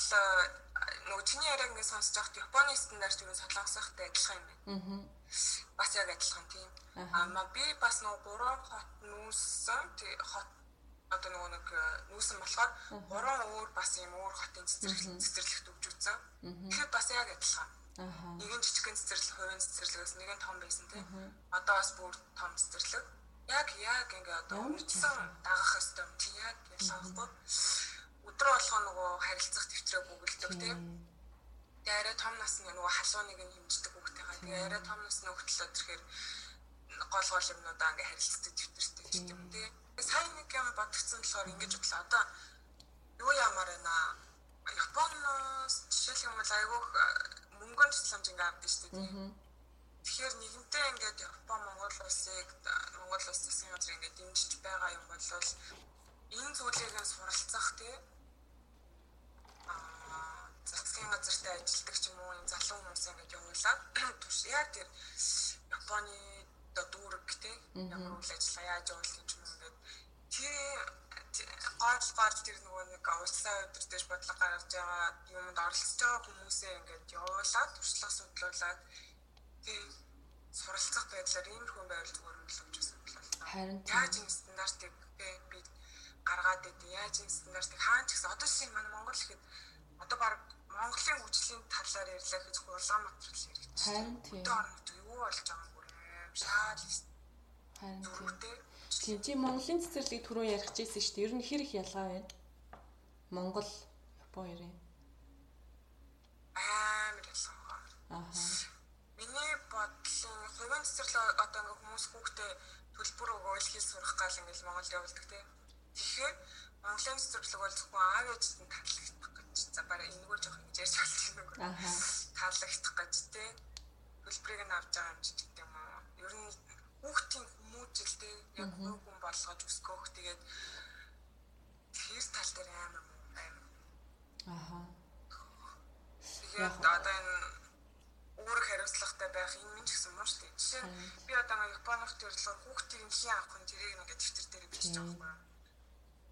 нөгөө чиний яриаг ингээд сонсож байхад Японы стандарт юу солонгосохтой адилхан юм байна. Аа. Бас яг адилхан тийм. Аа би бас нөгөө гурван хот нүүсэн тий хот одоо нөгөө нэг э, нүүсэн болохоор гурван өөр бас юм өөр хотын цэцэрлэг цэцэрлэгт өгч үзсэн. Тэгэхээр бас яг адилхан. Нэг нь жижигхэн цэцэрлэг, хувийн цэцэрлэгээс нэг нь том байсан тий. Одоо бас бүр том цэцэрлэг. Яг яг ингээ одоо үрдсэн дагах хэвээр юм тий яг ялгаахгүй өдрө болгоо нөгөө харилцах төвтрээ бүгэлдэг тийм. Тэгээ арай том насны нөгөө халууныг нь хэмждэг Тэгээ арай том насны хүүхдлөө тэрхээр гол гол юмнуудаа ингээ харилцдаг төвтртэй ч юм тийм. Сайн нэг юм бодгцсан болохоор ингэж бодлоо. Одоо юу ямаар байна Японоос жишээлх юм бол айгүйх мөнгөнд тусламж ингээ авдаг шүү дээ. Тэгэхээр нэгэнтээ ингээд Япон Монгол улсыг Монгол улс засгийн газар ингээд дэмжиж байгаа юм бол энэ зүйлийг суралцах тийм засгийн газартай ажилладаг ч юм уу энэ залуу хүмүүс ингэж явуулаад турш яг тэр Японы дүүрэг тий ямар үйл ажиллагаа яаж явуулах юм ингээд тэр гол гол тэр нөгөө нэг улсаа өдөртөж бодлого гаргаж байгаа юмд оролцож байгаа хүмүүсээ ингээд явуулаад туршлага судлуулад тий суралцах байдлаар иймэрхүү байвал зүгээр нь л болж байсан бол. Харин яаж энэ стандартыг би гаргаад идэв. Яаж энэ стандартыг? Хаана ч гэсэн одоо шиг манай Монгол ихэд одоо баг Монголын хөгжлийн талаар ярьлаа гэж Улаанбаатар л ярьж байна. Харин тийм. Орнод юу болж байгааг бүр шаал. Харин тийм. Тийм чи Монголын цэцэрлэг түрүү ярих гэжсэн шүү дээ. Ер нь хэр их ялгаа байна? Монгол Япон ярив. Амар ялгаа. Аа. Миний бодлоо хувийн цэцэрлэг одоо ингээ хүмүүс хүүхдээ төлбөр өгөөл хэл сурах гал ингээл Монголд явуулдаг тийм. Тэгэхээр Монголын цэцэрлэг бол зөвхөн аав ээжтэй татлагдах гэж за бараа энэгээр жоох ингэж ярьж байна нэг. Аа. Таалагдах гэж те. Хөлбрийг нь авч байгаа юм ч гэдэг юм уу. Ер нь хүүхдийн хүмүүжлтэй яг хүн хүн болгож өсгөх тэгээд тэр тал дээр амар амар. Аа. Тэгээд одоо энэ үүрэг хариуцлагатай байх юм минь гэсэн мөн шүү дээ. Жишээ би одоо нэг Японых төрлөөр хүүхдийг нь хийн авах хүн тэрийг ингээд дэвтэр дээр бичиж байгаа юм байна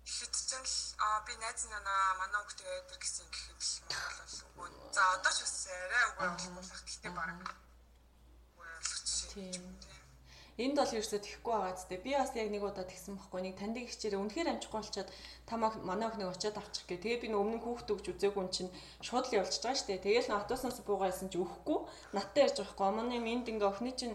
хитцэн л би найз нанаа манай хүүхдээ өдр гэсэн гэхэд л бол үгүй. За одоо ч бас арай үгүй болохгүй л гэхдээ баг. Тийм. энд бол ерөөсөө тэхгүй байгаа зү. Би бас яг нэг удаа тэгсэн байхгүй нэг таньдаг хичээрээ үнэхээр амжихгүй болчиход та манай охиныг очиод авчих гээ. Тэгээ би нэг өмнө хүүхд өгч үзээгүй юм чинь шууд л явуулчих байгаа шүү дээ. Тэгээл н автобуснаас буугаасан чи өхгүй надтай ярьж байхгүй. Манай энд ингээ охины чинь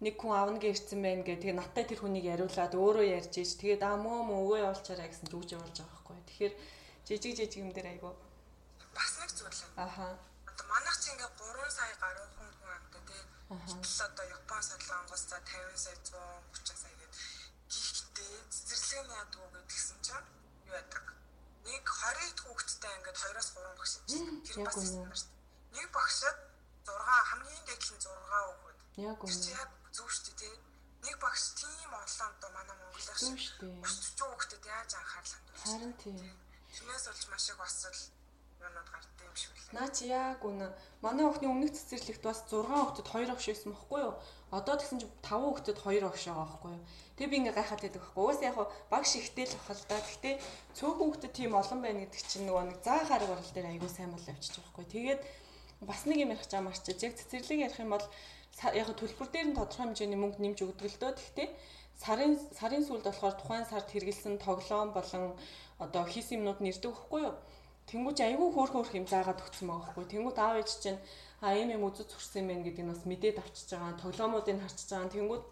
нэг хүн авна гэрсэн байна гэ. Тэгээ надтай тэр хүнийг яриулаад өөрөө ярьж иж. Тэгээд аа мөө мөө өвөө явуулчаарай гэсэн зүгж явуулж байгаа байхгүй. Тэгэхээр жижиг жижиг юм дээр айгу бас нэг зүйл. Аха. Манайх чи ингээ 3 сая гаруй хүн хүн амтаа тий. Гэтэл одоо Япон солонгос за 50 сая 130 сая гээд гихтээ цэцэрлэгийн ядуу гэдгсэн чинь юу яадаг. Нэг 20 дэх хүүхэдтэй ингээд 2-оос 3 багш чинь тэр бас дээ. Нэг багшд 6 хамгийн дээдл нь 6 хүүхэд. Яг үнэ. Зөв шүү дээ тий. Нэг багш тийм олон одоо манай Монголоор шүү дээ. 30 хүүхэдэд яаж анхаарал хандуулж. Харин тийм. Тэрнээс болж маш их бас л юмнууд гардаг юм шиг үлээ. Наа чи яг үнэ. Манай охины өмнөх цэцэрлэгт бас 6 хүүхэд 2 огш байсан байхгүй юу? Одоо тэгсэн чи 5 хүүхэд 2 огш байгаа байхгүй юу? Тэг би ингээ гайхаад байдаг байхгүй. Уус яг багш ихтэй л бахал да. Гэхдээ цөөхөн хүүхэд тийм олон байна гэдэг чинь нөгөө нэг заа хараг орол дээр айгүй сайн бол авчиж байгаа байхгүй. Тэгээд бас нэг юм ярих чам марчиж яг цэцэрлэг ярих юм бол яг төлбөр дээр нь тодорхой хэмжээний мөнгө нэмж өгдөг л дөө. Гэхдээ сарын сарын сүүлд болохоор тухайн сард хэрэгэлсэн тоглоом болон одоо хийсэн юмнууд нэрдэг байхгүй юу? Тэнгүүч айгүй хөөх хөөх юм заагаад өгсөн байгаа байхгүй. Тэнгүүт аав ээж чинь а ийм юм үзэж сурсан юм байна гэдгийг бас мэдээд авчиж байгаа. Тоглоомуудыг харчиж байгаа. Тэнгүүт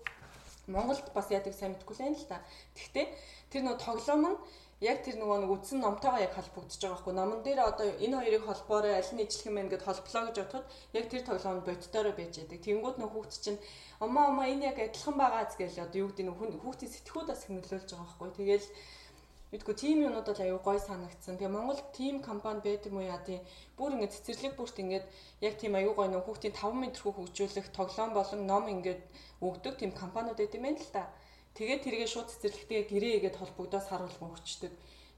Монголд бас яадаг сайн мэдгүй л юм л та. Тэгтээ тэр нөө тоглоом нь яг тэр нөгөө нэг үтсэн номтойгоо яг холбогдож байгаа байхгүй. Номон дээр одоо энэ хоёрыг холбоорой аль нь ижлэх юм бэ гэдээ холболоо гэж бодоход яг тэр тоглоом боддороо байж яадаг. Тэнгүүд нөх хүүхд чинь омоо омоо энэ яг адилхан байгаа гэж одоо юу гэдэг нь хүүхдийн сэтгхүүд бас хэмнэлүүлж байгаа байхгүй. Тэгэл Мэдгүй тийм юмнууд бол аюу гой санагдсан. Тэгээ Монгол тим компани байдаг юм уу яа тийм бүр ингээд цэцэрлэг бүрт ингээд яг тийм аюу гой нөх хүүхдийн 5 метр хөгжүүлэх тоглоом болон ном ингээд өгдөг тийм компаниуд байт юм байна л та. Тэгээд тэргээ шууд цэцэрлэгтэйгээ гэрээгээд холбогдоод харуулган өгчдөг.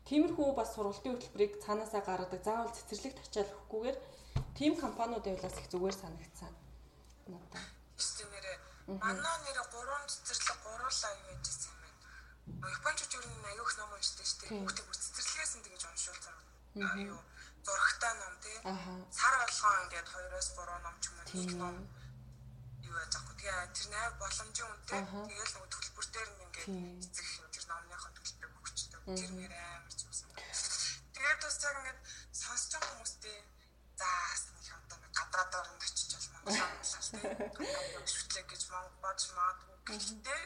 Тиймэрхүү бас сургалтын хөтөлбөрийг цаанаасаа гаргадаг. Заавал цэцэрлэгт очиад өгөхгүйгээр тим компаниудын хувьд их зүгээр санагдсан. Надаа. Системээрээ манай нэрэ 3 цэцэрлэг гурлаа юу гэж Япончууд юу нэг аюух ном уншдаг шүү дээ. Бүгд цэцэрлэгээс нь тэгэж уншуулсан. Аюу зурагтай ном тий. Сар болгоо ингээд 2-оос 3 ном ч юм уу нэг ном юу яаж авах. Тэгээ тэр най боломжийн үнэтэй. Тэгээл нөгөө төлбөртээр нь ингээд цэцэг тэр номныхоо төлбөрийг өгчдөг. Тэр нэр амар зүгсэн. Тэгээд бас яг ингээд сонсож байгаа хүмүүстэй заас нэг одоо нэг гадаадаар нь очиж бол Монгол амлаас тий. Шүтлэг гэж Монгол бод магадгүй. Гэхдээ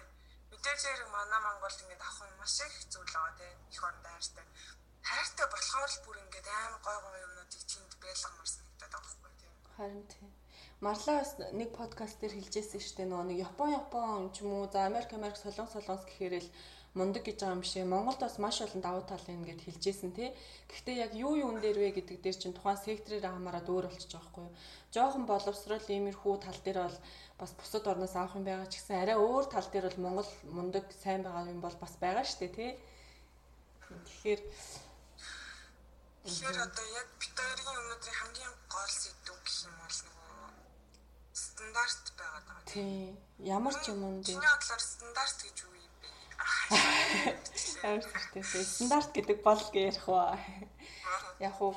мэдээж хэрэг манай Монголд ингээд авах нь маш их зүйл байгаа тийм их оронд хайртай. Хайртай болохоор л бүр ингээд амар гой гой юмнуудыг тэнд байлгамаар санагдаад байгаа байхгүй тийм. Харин тийм. Марлаа бас нэг подкаст дээр хэлжсэн шүү дээ нөгөө нэг Япон Япон ч юм уу за Америк Америк солонгос солонгос гэхээр л мундаг гэж байгаа юм шиг Монголд бас маш олон давуу тал байна гэд хэлжсэн тий. Гэхдээ яг юу юун дээр вэ гэдэг дээр чинь тухайн секторээр хамаарад өөр болчихж байгаа байхгүй юу. Жохон боловсрол иймэрхүү тал дээр бол бас бусад орноос авах юм байгаа ч гэсэн арай өөр тал дээр бол Монгол мундаг сайн байгаа юм бол бас байгаа шүү дээ тий. Тэгэхээр Тэгэхээр одоо яг битэрийн өнөөдрийн хамгийн гол сэдв гэх юм бол нөгөө стандарт байгаад байгаа. Тий. Ямар ч юм уу дээ. Чиний бодлоор стандарт гэж юу юм бэ? Хэрэгтэй. Стандарт гэдэг бол ярих уу? Яг уу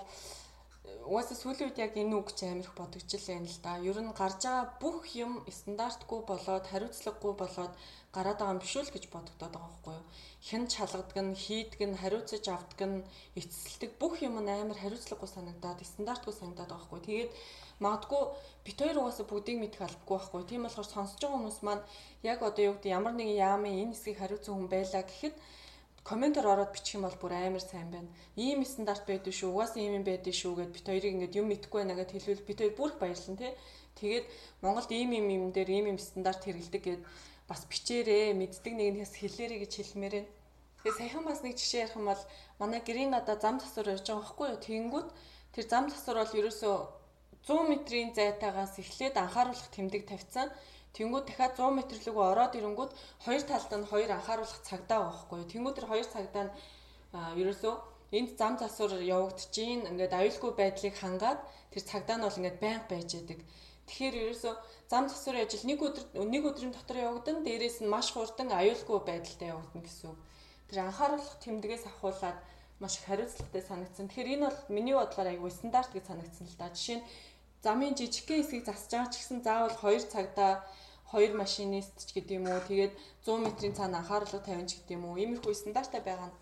угаасаа сүүлийн үед яг энэ үг чи амирх бодогдчихл байна л да. Ер нь гарч байгаа бүх юм стандартгүй болоод хариуцлагагүй болоод гараад байгаа юм биш үл гэж бодогдоод байгаа байхгүй юу. Хэн чалгадаг нь, хийдэг нь, хариуцаж авдаг нь, эцэслдэг бүх юм нь амар хариуцлагагүй санагдаад стандартгүй санагдаад байгаа байхгүй. Тэгээд магадгүй бит хоёр угаасаа бүгдийг мэдэх албагүй байхгүй. Тийм болохоор сонсож байгаа хүмүүс маань яг одоо юу гэдэг ямар нэгэн яамын энэ хэсгийг хариуцсан хүн байлаа гэхэд комментор ороод бичих юм бол бүр амар сайн байна. Ийм стандарт байдаг шүү. Угаасаа ийм юм байдаг шүү гэд бит хоёрыг ингээд юм мэдхгүй байна гэд хэлвэл бит хоёр бүр баярлан тий. Тэгээд Монголд ийм юм юм дээр ийм юм стандарт хэрэгэлдэг гэд бас бичээрээ мэддэг нэг нь хэлээрэй гэж хэлмээр байна. Тэгээ саяхан бас нэг жишээ ярих юм бол манай гэрийн надаа зам засвар ярьж байгаа байхгүй юу? Тэнгүүд тэр зам засвар бол ерөөсөө 100 метрийн зайтаагаас эхлээд анхааруулах тэмдэг тавьсан. Тэнгүүд дахиад 100 м лүгөө ороод ирэнгүүт хоёр талд нь хоёр анхааруулах цагдаа байхгүй. Тэнгүүд тэр хоёр цагдаа нь ерөөсөө энд зам засвар явагдчихин ингээд аюулгүй байдлыг хангаад тэр цагдаа нь бол ингээд байнга байж яадаг. Тэгэхээр ерөөсөө зам засварын ажил нэг өдөр нэг өдрийн дотор явагдан дээрээс нь маш хурдан аюулгүй байдалтай явагдана гэсэн үг. Тэр анхааруулах тэмдгээс ахуулаад маш их хариуцлагатай санагдсан. Тэгэхээр энэ бол миний бодлоор айгүй стандарт гэж санагдсан л да. Жишээ нь замын жижигхэн хэсгийг засаж байгаа ч гэсэн заавал 2 цагтаа хоёр машинист ч гэдэг юм уу тэгээд 100 метрийн цаана анхаарлага тавина ч гэдэг юм уу иймэрхүү стандарттай байгаа нь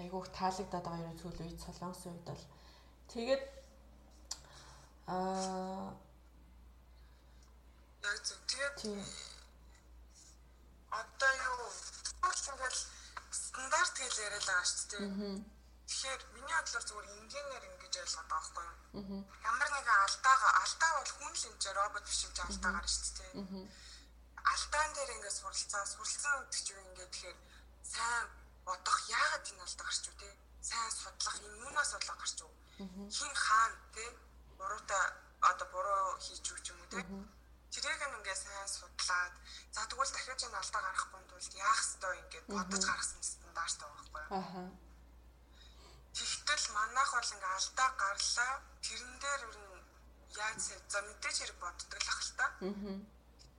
айгуух таалагдаад байгаа юм зүйл үед солонгосын үед бол. Тэгээд аа яг зөв. Тэгээд одоо юу? Ингээл стандарт гэж яриад байгаа шүү дээ. Тэгэхээр миний бодлоор зүгээр инженеэр ингэж ойлгоод байгаа байхгүй юу? Ямар нэгэн алдаага алдаа бол хүн л энэ робот биш юм чи алдаа гарна шүү дээ. Алдаан дээр ингээд суралцаа суралцсан гэдэг чинь ингээд тэгэхээр сайн бодох яагаад энэ алдаа гарч юу те? Сайн судлах юм юунаас болоо гарч юу? Хин хаана те? Буруутай одоо буруу хийж юу ч юм уу те? Тэрийг ингээ сайн судлаад за тэгвэл дахиад энэ алдаа гарахгүй тулд яах ёстой ингээд бодож гаргасан стандарт байгаа байхгүй юу? Аа. Тэгтэл манайх бол ингээ алдаа гарлаа. Тэрэн дээр ер нь яаж за мэдээж хэрэг боддог л ах л та. Аа.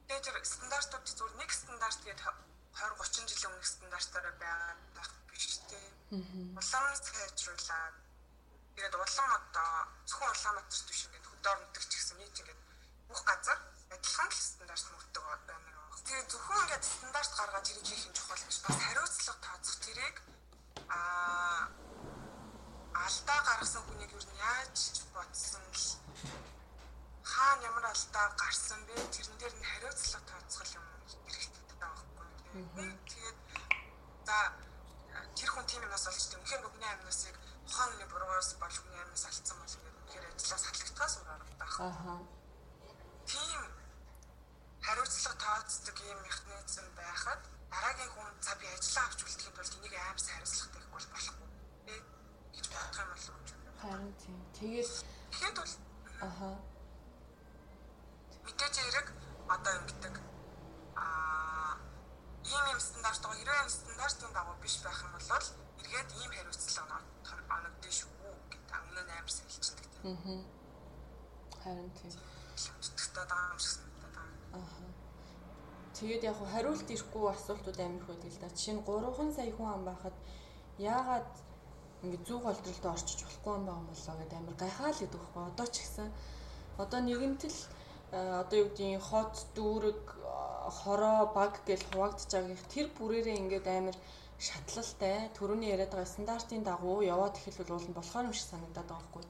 Тэгээд тэр стандартууд зүгээр нэг стандарт гэдэг 20 30 жилийн өмнөх стандартаараа байгаа байх биш тээ. Улаан сайжруулаад тэгээд улаан одоо зөвхөн Улаанбаатар биш ингээд хөдөө орнотч гэсэн нийт ингээд бүх газар адилхан стандарт мөрдөг байна гэх. Тэгээ зөвхөн ингээд стандарт гаргаад тэрийг хийх юм чухал гэж бас хариуцлага тооцох тэрийг аа алдаа гаргасан хүнийг юу яаж бодсон л хаана ямар алдаа гарсан бэ тэрэн дээр нь хариуцлага тооцох юм хэрэгтэй байхгүй тийм. Тэгээд за тэр хүн тийм юмнаас олж тийм үнэхээр бүгний амнасыг ухаан хүний буруугаас бол хүний амнаас алдсан бол ингээд үнэхээр ажиллаас хатлагдахаас өөр арга байх. Аа. Тийм хариуцлага тооцдог ийм механизм байхад дараагийн хүн за би ажиллаа авч үлдэхэд бол энийг аим хариуцлагатай бол болохгүй гэж бодох юм болов уу? Харин тийм. Тэгээд тэгэхэд бол аха мэдээж хэрэг одоо ингэдэг аа ийм юм стандарт байгаа хэрвээ стандартын дагуу биш байх юм бол эргээд ийм хариуцлага оногдсон шүү гэдэг өмнө нь амар сэлчдэг тийм. Аа. Харин тийм. Өтгтөө байгаа юм шиг Тэгээд яг хариулт ирэхгүй асуултууд амирх байдаг л да. Жишээ нь 3 сая хүн ам байхад яагаад ингээд зүг голдролд орчиж болохгүй юм байгаа болоо гэдэг амир гайхаал гэдэг байхгүй. Одоо ч гэсэн одоо нэгэнтэл одоо юу гэдгийг хот дүүрэг хороо баг гэж хуваагдж байгаах тэр бүрээрээ ингээд амир шатлалтай. Төрөний яриад байгаа стандартын дагуу яваад ихэл бол болохоор юм шиг санагдаад байгаа байхгүй.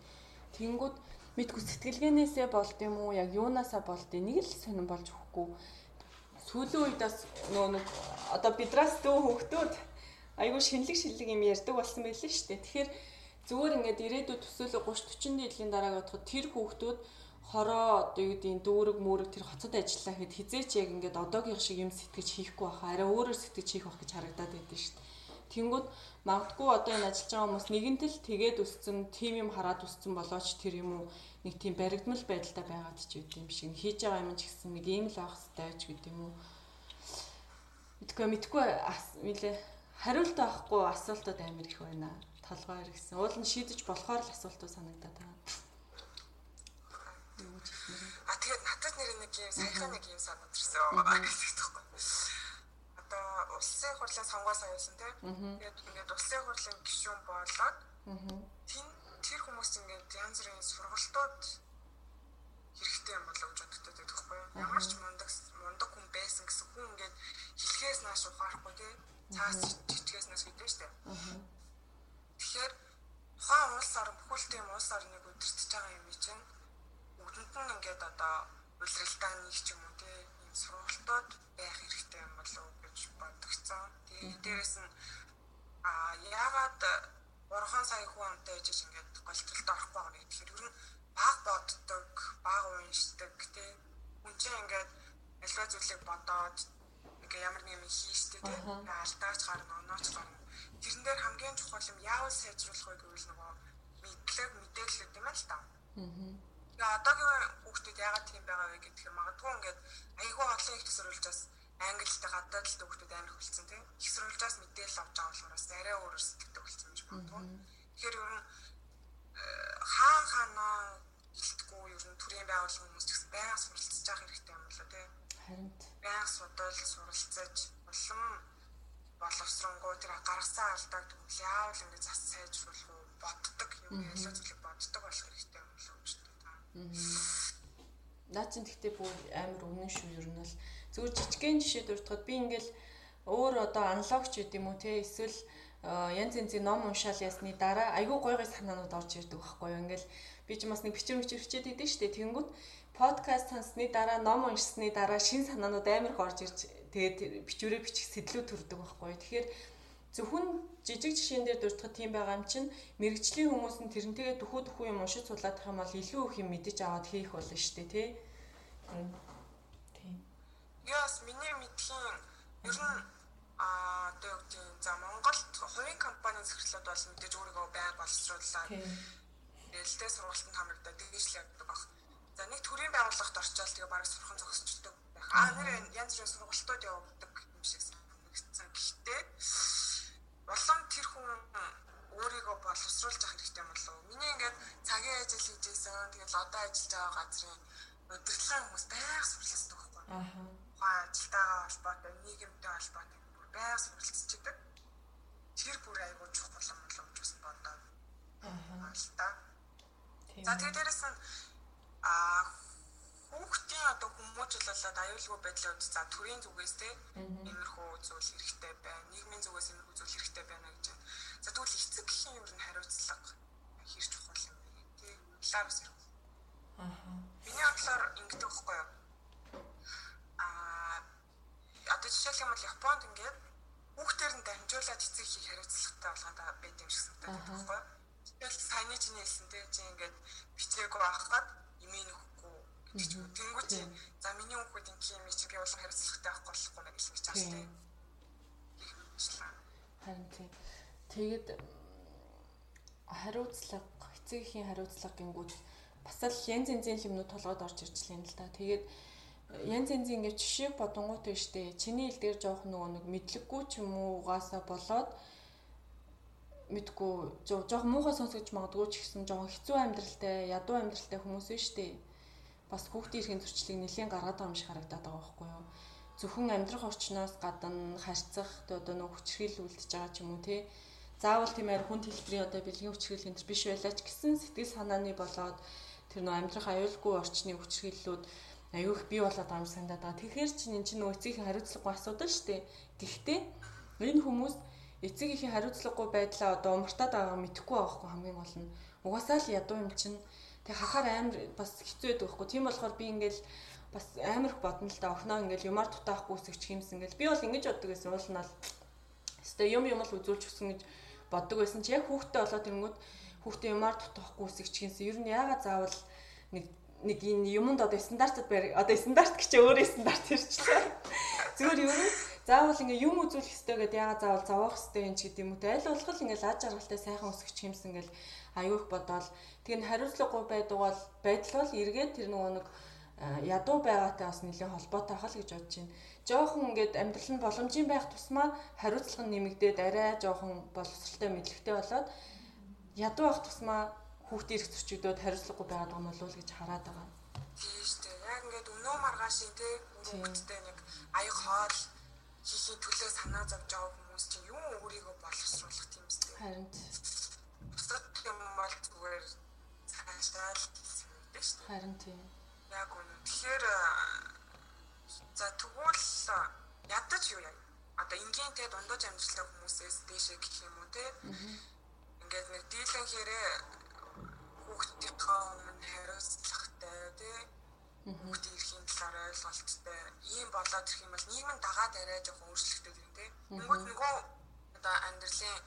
Тэнгүүд мэдгүй сэтгэлгээнээсээ болд юм уу? Яг юунаасаа болд нэг л сонирн болж өгөхгүй. Сүүлийн үед бас нөө нэг одоо бидраас дөө хөвгтүүд айгүй шинэлэг шилэг юм ярьдаг болсон байлээ шүү дээ. Тэгэхээр зүгээр ингээд ирээдүйд төсөөлө 30 40 жилийн дараа бодоход тэр хүүхдүүд хороо одоо юу гэдгийг дүүрэг мөрөг тэр хоцод ажиллаа гэхэд хизээч яг ингээд одоогийн шиг юм сэтгэж хийхгүй баха арай өөрөөр сэтгэж хийх бах гэж харагдаад байдсан шүү дээ. Тэнгүүд магадгүй одоо энэ ажиллаж байгаа хүмүүс нэгэнтэл тэгээд өссөн тим юм хараад өссөн болооч тэр юм уу нэг тийм баригдмал байдалтай байгаад ч үт юм шиг хийж байгаа юм ч гэсэн нэг ийм л авах хэрэгтэй ч гэдэг юм уу. Мэдгүй мэдгүй мэлээ хариулт авахгүй асуултууд амар их байна. Толгойр гэсэн. Уул нь шийдэж болохоор л асуултууд санагдаад байгаа. А тэгээд надад нэр нэг юм саяхан нэг юм санагдчихсан. Одоо улсын хурлын сонгуул соёлсон тийм. Тэгээд ингээд улсын хурлын гишүүн болоод тэн тэр хүмүүс ингээд янз бүрийн сургалтууд хэрэгтэй юм болов гэж боддог байхгүй юу? Ямар ч мундаг мундаг хүн байсан гэсэн хүн ингээд хэлхээс нааш ухаарахгүй тий. Цаас чичгээс шүү дээ. Тэгэхээр тухайн улс орн бүхэл тийм улс орныг удирдах байгаа юм чинь бүгдэнд нь ингээд одоо улиралдаа нэг ч юм уу тий ийм сургалтууд байх хэрэгтэй юм болов гэж бодогцсон. Тэгээ дээрэс нь а яагаад 3 сая хүн амтай ижиж ингээд голтролд орохгүй байгаа нэг тэгэхээр ер нь баг боддог, баг уншдаг. Хүн чинь ингээд альва зүйлийг бодоод ингээ ямар нэг юм хийжтэй тий. Алдаач гарна, онооч гарна. Тэрэн дээр хамгийн чухал юм яавал сайжруулах вэ гэвэл нөгөө мэдлэг, мэдээлэл юм л та. Аа. Тэгээ одоогийн хүүхдүүд яагаад тийм байгаа вэ гэхээр магадгүй ингээд айгүй олон их төсөрүүлжээс англитэй гадаад л хүүхдүүд амар хөлцсөн тийм. Их сурвалжаас мэдээлэл авч байгаа болохоор арай өөрөөр сэтгэдэг болсон гэж боддог. Тэгэхээр ер нь хаан хаанаа илтгүү ер нь төрийн байгууллагын хүмүүс ч гэсэн байнга суралцж явах хэрэгтэй юм болоо тийм. Байнга судал суралцаж улам боловсронгуй тэр гаргасан алдааг тэгвэл яавал ингэ зас сайжруулах уу? Боддог юм ялаа зүйлийг боддог болох хэрэгтэй юм гэж боддог. Наад чинь гэхдээ бүр амар өмнө шүү. Ер нь л Зүгээр жижигхэн жишээ дурдхад би ингээл өөр одоо аналогч гэдэг юм уу те? Эсвэл янз янзын ном уншаал ясны дараа айгүй гой гой санаанууд орж ирдэг байхгүй юу. Ингээл би ч бас нэг бичвэр бичвэр хичээд идэв штэ. Тэнгүүд подкаст сонсны дараа ном уншсны дараа шин санаанууд амар их орж ирж тэгээд бичвэрээ бичих сэтлүүд төрдөг байхгүй. Тэгэхээр зөвхөн жижиг жишээн дээр дурдхад тийм байгаа юм чинь мэрэгжлийн хүмүүс нь тэрнтэйгээ дөхөө дөхөө юм уншиж судлаадах юм бол илүү их юм мэдэж аваад хийх болно шүү дээ тий. Тийм. Яс миний мэдхийн ер нь а одоо гэдэг за Монголд хувийн компани захирлууд бол мэдээж өөрийгөө байр боловсруулаад ээлтэй сургалтанд хамрагдаад дийжл явдаг баг. За нэг төрийн байгууллагт орчоод тэгээ бараг сурхан зогсчдаг байх. А нэр янз бүрийн сургалтууд явуулдаг юм шиг санагдсан. Гэхдээ улам тэр хүн өөрийгөө боловсруулж авах хэрэгтэй юм болов. Миний ингээд цагийн ажил хийж байсан. Тэгээд одоо ажиллаж байгаа газрын удирдлагын хүмүүс байнга суралцдаг байхгүй. Аа. Ухаан ажилтайгаа холбоотой, нийгэмтэй холбоотой бүр байнга суралцчихдаг. Тэр бүр айгүй чухал юм болов гэж бас бодоод. Аа. За тэгээд дээрэс нь аа хүүхдийн одоо хүмүүжүүлэлт аюулгүй байдлын үед за төрийн зүгээс те иймэрхүү зүйл хэрэгтэй байна. Нийгмийн зүгээс иймэрхүү зүйл хэрэгтэй байна гэж байна. За тэгвэл эцэг гэхийн юу н хариуцлага хэр чухал юм бэ? Тэг лавс хэрэг. Аа. Миний бодлоор ингэдэг байхгүй юу? Аа одоо жишээлбэл бол Японд ингээд хүүхдээр нь дамжуулаад эцэг хийх хариуцлагатай болгоод байд юм шиг санагдаад байна байхгүй юу? Тэгэл саяны чинь хэлсэн те чи ингээд бичээгүй байхад имийн нөхгүй гэж тэнгуү чи за миний хүүхэд ингэ юм чи би болон хариуцлагатай авах болохгүй л гэж байна те. Харин тий. Тэгээд хариуцлага эцэгхийн хариуцлага гингүүд бас л янз янзын юмнууд толгойд орж ирж лээ л да. Тэгээд янз янзын ингээд жишээ бодонгууд байна штэ. Чиний хэл дээр жоох нөгөө нэг мэдлэггүй ч юм уугаасаа болоод мэдгүй жоох муухай сонсгож магадгүй ч гэсэн жоох хэцүү амьдралтай, ядуу амьдралтай хүмүүс байна штэ. Бас хүүхдийн эрхийн зөрчлийг нэлээд гаргаад байгаа юм шиг харагдаад байгаа байхгүй юу? Зөвхөн амьдрах орчноос гадна харьцах одоо нөгөө хүчрхийл үлдэж байгаа ч юм уу те. Заавал тийм аир хүн хэлбэрийн одоо бэлгийн хүчрхийл энэ биш байлаач гэсэн сэтгэл санааны болоод тэр нөгөө амьдрах аюулгүй орчны хүчрхийллүүд аюух бий болоод байгаа юм санагдаад байгаа. Тэгэхээр чинь эн чинь нөгөө эцгийн хариуцлагагүй асуудал шүү дээ. Гэхдээ энэ хүмүүс эцэг ихийн хариуцлагагүй байдлаа одоо умартаад байгаа мэдэхгүй байхгүй хамгийн гол нь. Угаасаа л ядуу юм чинь тэг хахаар амар бас хэцүү байдаг байхгүй. Тийм болохоор би ингээл бас амар их бодно л да. Охноо ингээл юмар дутаахгүй үсгч хэмсэн ингээл би бол ингэж боддог байсан. Уул нь бол өстой юм юм л үзүүлж өсөн гэж боддог байсан. Чи яг хүүхдтэй болоод ирэнгүүт хүүхдээ юмар дутаахгүй үсгч хэмсэн. Ер нь яагаад заавал нэг нэг энэ юмд одоо стандартад барь одоо стандарт гэж өөрөө стандарт ирчлээ. Зүгээр ер нь заавал ингээ юм үзүүлэх хэрэгтэй гэдэг яга заавал зовоох хэрэгтэй юм ч гэдэг юм уу те аль болох ингээл аж аргалтай сайхан өсгч юмс ингээл аюух бодоол тэг нь хариуцлагагүй байдаг бол байдал бол эргээд тэр нөгөө нэг ядуу байгаатай бас нэлээд холбоотой хал гэж бодож байна. Жохон ингээд амьдрал нь боломжийн байх тусмаа хариуцлага нь нэмэгдээд арай жохон боловсралтай мэдлэгтэй болоод ядуу байх тусмаа хүүхдийн эрх зөрчигдөөд хариуцлагагүй байгаад байгаа юм болов уу гэж хараад байгаа. Тийм шүү дээ. Яг ингээд өнөө маргаашийн те хүүхдтэй нэг аяг хоол хийхин төлөө санаа зовж байгаа хүмүүс чинь юу өөрийгөө боловсруулах тийм үстэй. Харин бусад юм бол зүгээр цаашаа л гэсэн үг дээ шүү дээ. Харин тийм. Яг үнэ. Тэгэхээр за тэгвэл ядаж юу яа? Одоо энгийнтэй дундаж амжилттай хүмүүсээс дээшээ гэх юм уу те? Ингээд нэг дийлэн хэрэг хүүхдийнхээ өмнө хариуцлагатай те? Хүүхдийн эрхийн талаар ойлголттой ийм болоод ирэх юм бол нийгэм дагаад арай жоохон өөрчлөгдөж байна те. Тэнгүүд нөгөө одоо амьдралын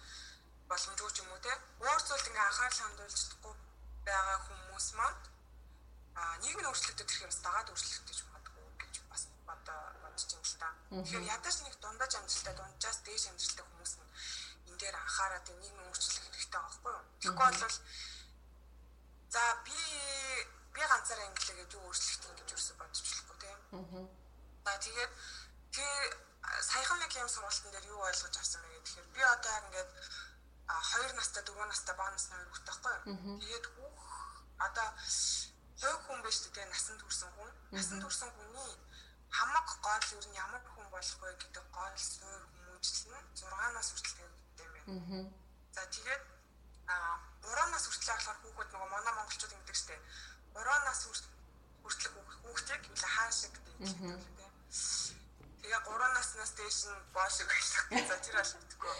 боломжгүй ч юм уу те. Өөр зүйлд ингээ анхаарал хандуулж чадахгүй байгаа хүмүүс маань аа нийгэм өөрчлөгдөж ирэх юм бас дагаад өөрчлөгдөж магадгүй гэж бас одоо бодож байна л та. Тэгэхээр ядаж нэг дундаж амжилттай дунджаас дээш амжилттай хүмүүс нь энэ дээр анхаарат нийгэм өөрчлөх хэрэгтэй байгаа байхгүй юу? Тэгэхгүй бол за би би ганцаараа инглигээд юу өөрчлөлт юм гэж юусэн бодож болохгүй тийм. Аа. За тэгээд тэр саяхан нэг юм сургалтын дээр юу ойлгож авсан бэ гэхээр би одоо яг ингээд хоёр настай дөрвөн настай бага насны хоёр хүүхэд байхгүй юу. Тэгээд хүүх одоо хувь хүн биш үү насанд хүрсэн хүн. Насанд хүрсэн хүний хамаг гол ер нь ямар хүн болох вэ гэдэг гол суурь хүмүүжлэн 6-наас хүртэл тавьдаг юм байна. Аа. За тэгээд а 3-наас хүртэл болохоор хүүхэд нөгөө манай монголчууд ингэдэг штеп 3 нас хүртэл хүүхдийг ఇలా хаашиг гэдэг тийм. нь боошиг байлаа. За тэр бол мэдгүй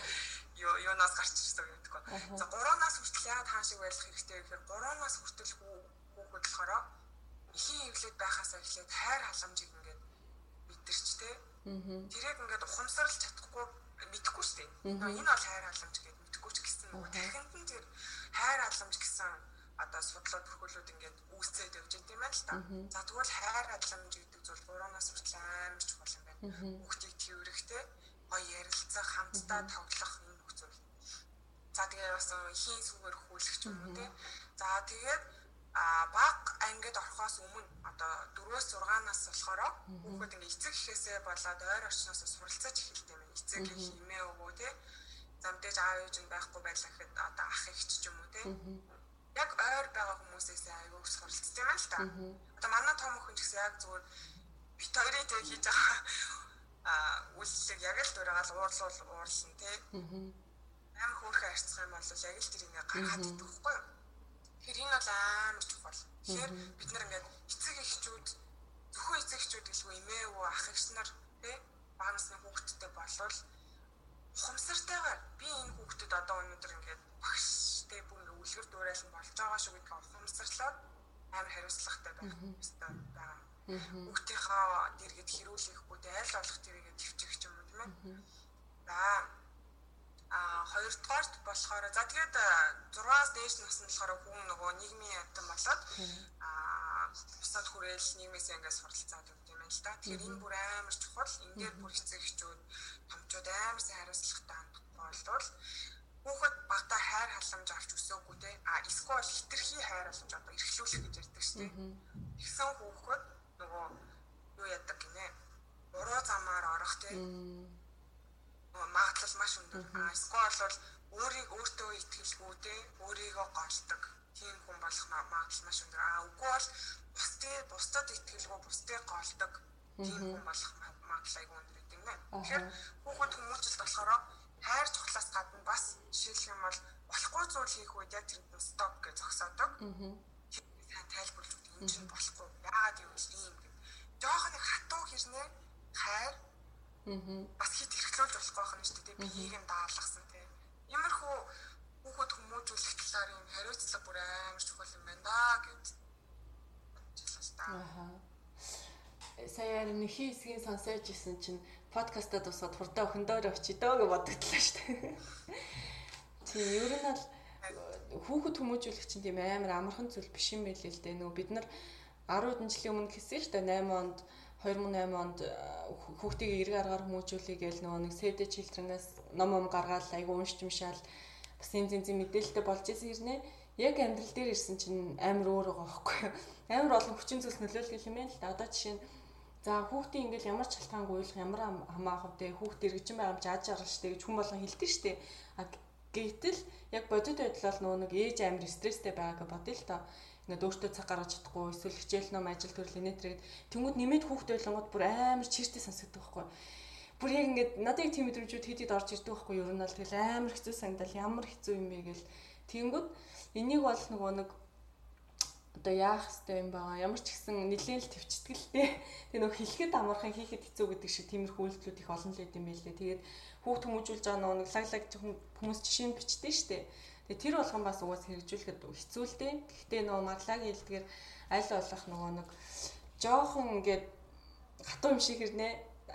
юу юунаас гарч ирсэн гэдэггүй. За 3-аас хүртэл яагаад хаан шиг байлах хэрэгтэй гэхээр 3-аас хүртэл хүүхэд болохоор эхийн эвлээд байхаасаа эхлээд хайр халамжийг ингээд мэдэрч тэ. Тэрийг ингээд ухамсарлаж чадахгүй мэдэхгүй шүү дээ. Энэ бол хайр халамж гэдэг мэдэхгүй ч гэсэн тархинд нь тэр хайр халамж гэсэн одоо судлаад төрхөөлөд ингээд үүсцээд явж байгаа юм байна л та. За тэгвэл хайр халамж гэдэг зүйл 3-аас хүртэл амар чухал юм байна. Хүүхдийг тэрвэрэхтэй гоё ярилцах, хамтдаа тоглох энэ зүйл. За тэгээ бас ихийн сүгээр хүүлэх юм уу те. За тэгээд а баг ангид орохоос өмнө одоо 4-өөс 6-наас болохоор хүүхэд ингээ эцэг ихээсээ болоод ойр орчноос суралцаж эхэлдэг юм. Эцэг их химээ өгөө те. Замдээж аав ээж нь байхгүй байлаа гэхэд одоо ах ихч ч юм уу те. Яг ойр байгаа хүмүүсээс аягүй суралцдаг юм л та. Одоо манай том хүн ч гэсэн яг зүгээр бит хоёрын тэг хийж байгаа а үйлчлэг яг л дураагаал уурлуул уурлсан те. Амар хөөрхөн харьцах юм бол яг л тэр ингээ гаргаад идэх байхгүй юу? Тэгэхээр энэ бол амар чухал. Тэгэхээр бид нар ингээд эцэг эхчүүд зөвхөн эцэг эхчүүд гэлгүй эмээ өвөө ах эгч нар тий багнасны хүүхдтэй болвол ухамсартайгаар би энэ хүүхдэд одоо өнөөдөр ингээд багш тий бүр ингээд үлгэр дуурайл нь болж байгаа шүү гэдгийг ухамсарлаад амар хариуцлагатай байх хэрэгтэй байгаа. Хүүхдийнхаа дэргэд хэрүүлэхгүй аль болох тэрийгэ төвчих юм уу тийм ээ. За А хоёрдугаарт болохоор за тэгээд 6-аас дээш насны болохоор хүн нөгөө нийгмийн амтан болоод а бусад хүрээл нийгмээс ингээс суралцаад өгд юм байна л да. Тэгэхээр энэ бүр амар чухал. Энд дээр бүр эцэг эхчүүд томчууд амар сайн хариуцлагатай болвол хүүхэд багтаа хайр халамж авч өсөөгүй те а эсвэл хитрхи хайр халамж одоо эрхлүүлэх гэж ярьдаг шүү дээ. Тэгсэн хүүхэд нөгөө юу яадаг гинэ. Буруу замаар орох те магадлал маш өндөр. А эсвэл бол өөрийг өөртөө итгэлгүй те өөрийгөө голдог тийм хүн болох магадлал маш өндөр. А үгүй бол бусдыг бусдад итгэлгүй бусдыг голдог тийм хүн болох магадлал айгүй өндөр гэдэг нэ. Тэгэхээр хүүхэд хүмүүжил болохоор хайр цохлоос гадна бас жишээлх юм бол болохгүй зүйл хийх үед яг тэрэнд нь стоп гэж зогсоодог. Сайн тайлбарлаж өгдөг. Энэ чинь болохгүй. Яагаад юм бэ ийм гэдэг. Жохон нэг хатуу хэрнээ хайр бас хит эрхлүүлж болох байх нь шүү дээ. Биеийг нь даалгасан тийм. Иймэрхүү хүүхэд хүмүүжүүлэх талаар юм хариуцлага бүр амар чухал юм байна да гэж бодчихлаа та. Аа. Сая нэхий хэсгийн сонсож исэн чинь подкастад тусаад хурдаа өхөндөр очидоо гэж бодогдлаа шүү дээ. Тийм ер нь бол хүүхэд хүмүүжүүлэх чинь тийм амар амархан зүйл биш юм байл л дээ. Нөгөө бид нар 10 хэдэн жилийн өмнө хэлсэн шүү дээ 8 онд 2008 онд э, хүүхдийг эрг аргаар хүмүүжүүлэе гээл нөгөө нэг Save the Children-аас ном ном гаргаад айгу уншиж юмшаал бас энэ зэн зэн мэдээлэлтэй болж исэн хэрнээ яг амьдрал дээр ирсэн чинь амар өөр байгаа байхгүй юу. Амар олон хүчин зүйлс нөлөөлөх юм байна л да. Одоо жишээ нь за хүүхдийн ингээл ямар ч шалтгаангүй уйлах ямар хамаахав те хүүхд иргэжин байгаа юм чи аж аргал штэ гэж хүн болгон хэлдэг штэ. А гэтэл яг бодит байдлаар нөгөө нэг ээж амар стресстэй байгааг бодъё л та ингээд өөртөө цаг гаргаж чадахгүй эсвэл хичээл ном ажил төрөл инээтрээд тэнгууд нэмээд хүүхд байлгангууд бүр амар чиртэй сонсогддог байхгүй. Бүр яг ингээд надад тийм мэдрэмжүүд хэд хэд орж ирдэг байхгүй юу? Ер нь бол тэгэл амар хэцүү санагдал ямар хэцүү юм бэ гэл. Тэнгууд энийг бол нөгөө нэг одоо яах хэвтэй юм байгаа ямар ч гэсэн нэлээд л төвчтгэлтэй тэгээ нөгөө хэлэхэд амархан хийхэд хэцүү гэдэг шиг тиймэрхүү үйлдэлүүд их олон л байд юм байлээ тэгээд хүүхд хүмүүжүүлж байгаа нөгөө лаглаг хүмүүс жишээ нь бичдэг штеп Тэгээ тэр болгон бас угаас хэрэгжүүлэхэд хэцүү л дээ. Гэхдээ нөгөө марлагийн хэлдгээр аль болох нөгөө нэг жоохон ингээд хатуу юм шиг хэрнээ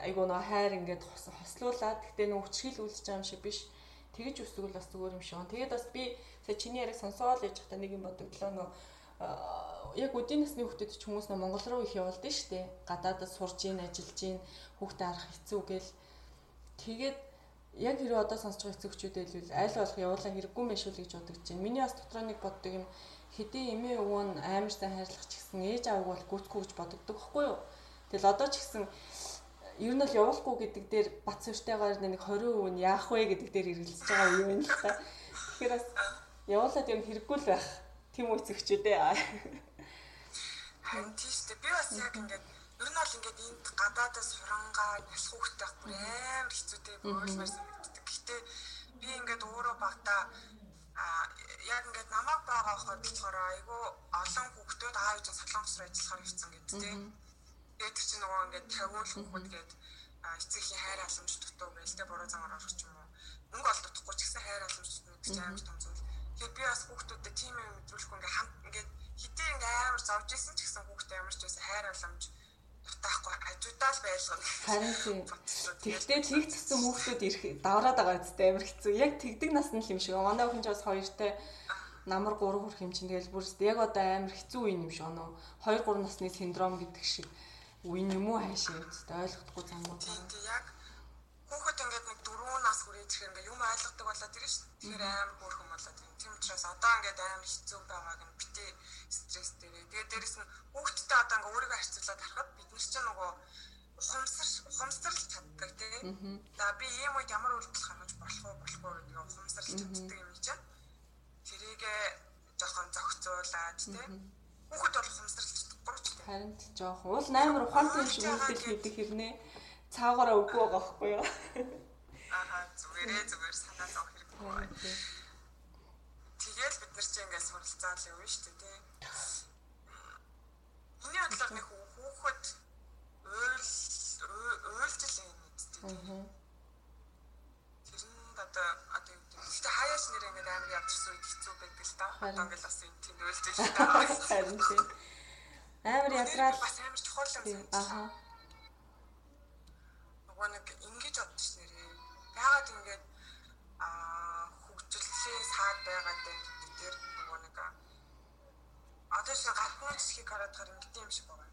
айгуу нөгөө хайр ингээд хослуулаад гэхдээ нөгөө хүчрхийл үлдэж байгаа юм шиг биш. Тэгэж үсгэл бас зүгээр юм шиг. Тэгээд бас би сая чиний яриг сонсоол яж хата нэг юм бодогдлоо нөгөө яг үдийн насны хүүхдэд ч хүмүүс нөө Монгол руу их явуулдаг шүү дээ. Гадаадд сурж ийн, ажиллаж ийн, хүүхдээ арах хэцүү гэл. Тэгээд яг хэрэв одоо сонсож байгаа эцэгчүүдээ л аль болох явуулаа хэрэггүй мэш үү гэж бодож байна. Миний бас дотроо нэг боддог юм хэдий эмээ өвөө нь амар сайн хайрлах ч гэсэн ээж аавг бол гүйтгүй гэж боддог байхгүй юу? Тэгэл одоо ч гэсэн ер нь л явуулахгүй гэдэг дээр бат сүртэйгээр нэг 20% нь яах вэ гэдэг дээр хэрэгэлж байгаа юм байна л та. Тэгэхээр бас явуулаад юм хэрэггүй л байх. Тим үү эцэгчүүдээ. Харин тийш дээ. Би бас яг ингээд Ер нь бол ингээд энд гадаадаас сурангаа нас хүүхдтэй байх бүр амар хэцүүтэй боолмаар санагддаг. Гэхдээ би ингээд өөрөө багтаа а яг ингээд намайг байгаа хахад болохоор айгүй олон хүүхдүүд аав ээж солонгос руу ажиллахаар ирсэн гэдэг тийм. Тэгээд чинь нөгөө ингээд тавиул хүүхэд гээд эцгийн хайр халамж дутуу байл тэ буруу замаар орох юм уу. Мөнгө олдохгүй ч гэсэн хайр халамж дутна гэж амар том зүйл. Тэгэхээр би бас хүүхдүүдэд тийм юм мэдрүүлэхгүй ингээ хамт ингээ хитээ ингээ амар зовж исэн ч гэсэн хүүхдээ ямар ч байсан хайр халамж дутаахгүй хажуудаа л байлгана. Харин. Тэгтээ тэг цэцэн хүүхдүүд ирэх давраад байгаа үстэй амар хэцүү. Яг тэгдэг насны л юм шиг. Манай охин ч бас хоёртой намар 3 хүрэх юм чинь тэгэл бүр яг одоо амар хэцүү үе юм шиг оноо 2 3 насны синдром гэдэг шиг үе юм уу хайшаа үстэй ойлгохгүй. Тийм тийм яг хүүхэд ингээд нэг 4 нас хүрээд ирэх ингээд юм ойлгодог болоод ирж шүү. Тэгэхээр амар хөөрхөн болоод ирнэ. Тийм учраас одоо ингээд амар хэцүү байгааг нь битээ стресстэй. Тэгээд дээрэс нь хүүхдтэй одоо ингээд өөрийгөө харьцуулаад харахад бид нар ч нөгөө ухамсар ухамсарлж чаддаг тийм. За би ийм үед ямар үйлдэл гаргаж болох уу болох уу гэдэг ухамсарлж чаддаг юм чинь. Тэрийгээ жоохон зохицуулаад тийм. Хүүхэд бол ухамсарлж чадахгүй ч тийм. Харин жоохон уул 8 ухаантай шиг үйлдэл хийдэг хэрнээ цаагаараа үгүй байгаа байхгүй юу? Аа зүгээрээ зүгээр санаа зовх хэрэггүй. Тэгэл бид нар чинь ингээд суралцаал явна шүү дээ тий. Миний бодлоор нэг хүүхэд уйл уйлжл юм үстэй. Аа. Тэр нь одоо одоо гэхдээ хаяаш нэр ингээд амар явчихсан үед хэцүү байдаг л та. Одоо ингээд бас энэ тийм уйлжл та. Харин тий. Амар ядраал бас амар чухал юм санагдаж. Аа нөгөө нэг ингэж бодчих нэрээ. Яагаад ингэж аа хөгжлөлийн саад байгаад байна гэдэг дээр нөгөө нэг одоо шиг гадны хэсгийг хараад хар ингэ юм шиг байна.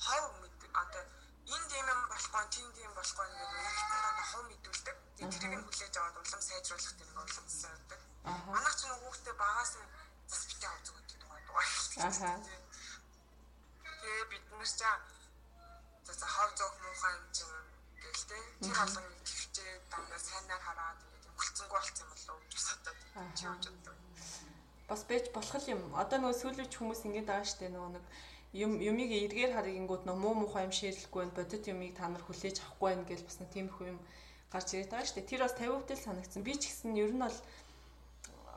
Хов мэд одоо энд юм болохгүй, тэнд юм болохгүй гэдэг нэгтэн дандаа хов мэдүүлдэг. Тэрийг нь хүлээж аваад улам сайжруулах тэр нэг улам сайжруулдаг. Манайх ч нэг хүүхдээ багаас нь зас битээ авдаг гэдэг дугаар дугаар. Тэгээ бид нар ч за хов зөөх муухай юм чинь гэл тэ тэр олон төвчээ дандаа сайнаар хараад ингээд болцсонгүй болсон юм болоо гэж бодоод чи явж боддог. Бас бэж болох юм. Одоо нөгөө сүүлч хүмүүс ингэж байгаа штэ нөгөө нэг юм юмыг эргээр харгингууд нөө муу муухай юм ширлэхгүй байх бодит юмыг та нар хүлээж авахгүй байх гэж бас нэг тиймэрхүү юм гарч ирээд байгаа штэ. Тэр бас 50% л санагдсан. Би ч гэсэн ер нь бол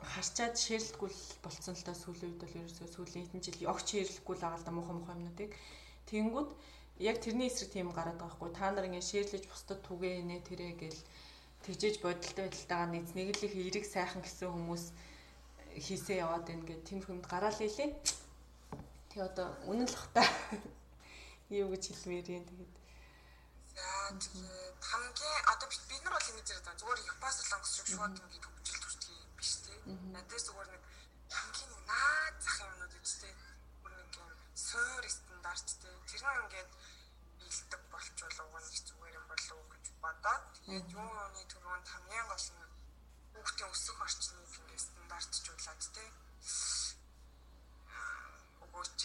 харчаад ширлэхгүй болцсон л та сүүлийн үед бол ерөөсөө сүүлийн хэдэн жил огч ширлэхгүй л байгаа л да муухай муухай юмнуудыг. Тэнгүүд яг тэрний эсрэг тийм гараад байгаа хгүй та нар ингээд шеэрлэж бусдад түгээ нэ тэрэ гэл тэгжээж бодолтой байдалтайгаа нэг нэг л их эрэг сайхан гэсэн хүмүүс хийсээ яваад байна гэд тийм хүнд гараал ийлээ. Тэг одоо үнэн л хта юу гэж хэлмээр юм тэгээд хамгийн одоо бид нар бол ингэж яриад байгаа зүгээр Японоос л онгос шиг шууд ингэж хөгжил төрчих биш тий. Надаас зүгээр нэг хамгийн наад зах юмнууд үстэй. Бүр нэг юм суур стандарттэй. Тэр нь ингээд бэлдэг болчвол уг нь зүгээр юм болов уу гэж бодоод тэгээд юу юуны түрүүнд хамгийн гол нь хүүхдийн өсөх орчныг ингээд стандартжуулаад тий өгөөч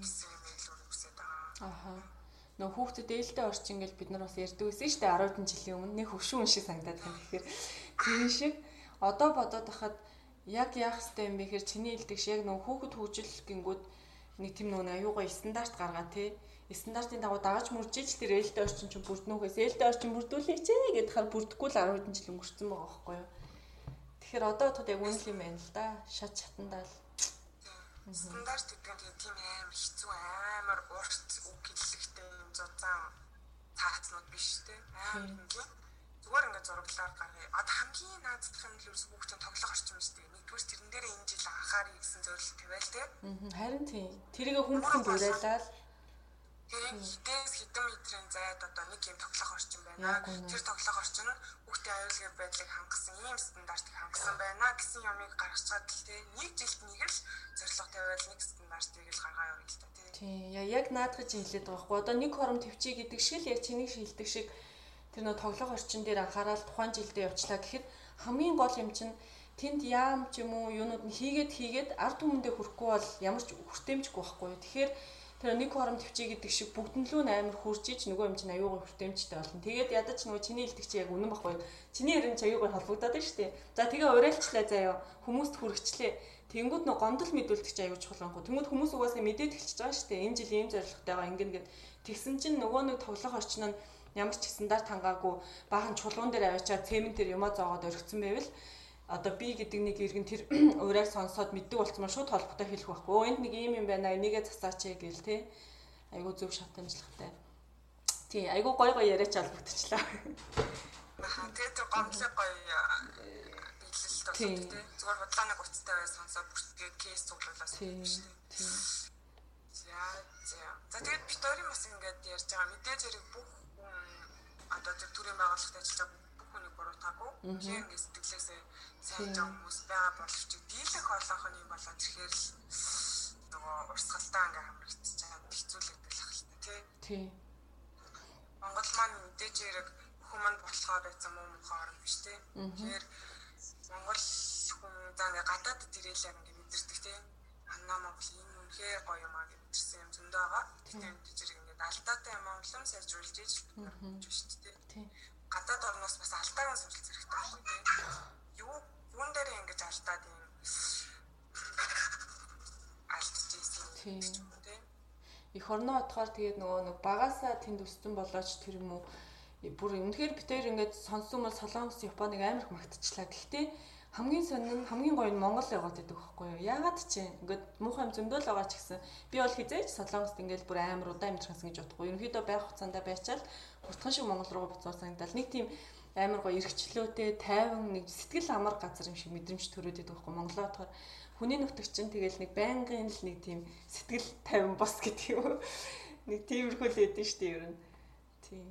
гэсэн юм илүү үсээд байгаа. Аха. Нөө хүүхдэд ээлтэй орчин гэж бид нар бас ярьдаг байсан шүү дээ 10 жилийн өмнө нэг хөвшүүн шиг санагдаад байна гэхээр тэр шиг одоо бодоод хахад яг яах ёстой юм бэ гэхээр чиний хэлдэг шиг яг нөө хүүхэд хөгжил гингүүд нэг тийм нөө аюугаа стандарт гаргаа тий стандартын дагуу дагаж мөржиж тэр ээлтэй орчин чинь бүрднөхөөс ээлтэй орчин бүрдүүлээч гэдэг хаар бүрдэхгүй л 10 жил өнгөрцөн байгаа байхгүй юу. Тэгэхээр одоо бодоход яг үнэл юм байна л да. Шат чатандаа л. Стандарт гэдэг нь тийм амар хэцүү амар урт үг хэллэгтэй юм зузаан цаацнууд биш үү? Амар ингийн зүгээр ингээд зураглаар гаргая. Одоо хамгийн наадах юм л ерөөс хүүхдийн тоглох орчин шүү дээ. Нэгдүгээр тэрэн дээр энэ жил анхаарах гэсэн зорилт тавиал тийм. Харин тийм. Тэрийг хүмүүст уриалаад Тэгээд хитээс хитэн метрийн зайд одоо нэг юм тоглох орчин байна. Тэр тоглох орчин нь хүүхдийн аюулгүй байдлыг хангасан ийм стандартыг хангасан байна гэсэн юмыг гаргаж чад л тий. Нэг жилд нэг л зорилго тавиал нэг стандартыг л гаргаа явуулъя л та тий. Тий. Яг наадгаж хэлээд байгаа хгүй. Одоо нэг хором төвчий гэдэг шиг л яг чиний шилдэг шиг тэр нөө тоглох орчин дээр анхаарал тухайн жилдээ явчлаа гэхэд хамгийн гол юм чинь тэнд яам ч юм уу юунууд нь хийгээд хийгээд ард түмэндээ хүрэхгүй бол ямар ч хүртээмжгүй байхгүй. Тэгэхээр Тэр нэг хором төвчий гэдэг шиг бүгднлүү амар хурж иж нөгөө юм чинь аюугаа хүртээмжтэй болно. Тэгээд ядаж нөгөө чиний чи яг үнэн баггүй. Чиний ярин чи аюугаа холбогдоод байна шүү дээ. За тэгээ уриалчлаа заяа. Хүмүүст хүргэчлээ. Тэнгүүд нөгөө гомдол мэдүүлдэг чи аюу чухал анхуу. Тэнгүүд хүмүүс угаасаа мэдээд эхэлчихэж байгаа шүү дээ. Энэ жил ийм зорилготойгоо ингэн гэд тэгсэн чинь нөгөө нэг тоглох орчин нь ямар ч стандарт хангаагүй баахан чулуун дээр аваачаад цементээр юмаа зоогоод өргөцсөн байвал одоо би гэдэг нэг иргэн тэр урайг сонсоод мэддэг болцсон шууд холбогдоо хэлэх байхгүй. Энд нэг ийм юм байна. Энийгээ засаач гээл те. Айгуу зөв шатамжлагтай. Тий, айгуу гой гой яриач албагдчихлаа. Аа тэгээд тэр гомдлог гоё биелэлт болсон тийм. Зүгээр худлааны гуцтай бай сонсоод бүртгээ кейс цуглуулаад тийм. Тийм. За за. За тэгээд хоёрын бас ингээд ярьж байгаа мэдээж хэрэг бүх одоо тэр төрийн байгууллагт ажиллаж байгаа бүх хүнийг буруутаагүй. Тийм ингээд сэтгэлээсээ сайн жаа хүмүүс байгаа боловч дийлэх олонхны болоод ирэхээр л нөгөө урсгалтай ингээд хамрагдчих чад хэцүүлэгдэх ахaltaа тий. Тий. Монгол маань мэдээж хэрэг хүмүүс болохоор байсан муу мухаа орн биш тий. Тэгэхээр Монгол хүн за ингээд гадаадд ирээл ингээд мэдэрдэг тий. Анна Монгол энэ үнэхээр гоё юм аа гэж мэдэрсэн юм зөндөө байгаа. Тэгэхээр мэдээж хэрэг ингээд алдаатай юм улам сайжруулж иж хийж шүү дээ тий. Гадаад орноос бас алдаагаа суралц хэрэгтэй байхгүй тий. Юу юун дээр ингэж алдаад юм алдчихсан тийм их орноо отохоор тэгээд нөгөө нэг багасаа тэнд өссөн болооч тэр юм уу бүр үнэхээр битээр ингээд сонссон бол солонгос Японыг амар их магтчихлаа. Гэхдээ хамгийн сонин хамгийн гоё нь Монгол яваад байдаг байхгүй юу? Яагаад ч ингээд муухай юм зөндөл байгаа ч гэсэн би бол хизээж солонгост ингээд бүр амар удаа амьдрахсан гэж бодохгүй. Ерөнхийдөө байх хугацаанд байчаал хурдхан шиг Монгол руу буцаар санагдал. Нэг тийм амар гоё эргчлөөтэй тайван нэг сэтгэл амар газар юм шиг мэдрэмж төрөөд байдаг байхгүй Монголоо болохоор хүний нутагч чинь тэгэл нэг байнгын л нэг тийм сэтгэл тайван бос гэдэг юм. Нэг тиймэрхүү л ядэн штэ ер нь. Тийм.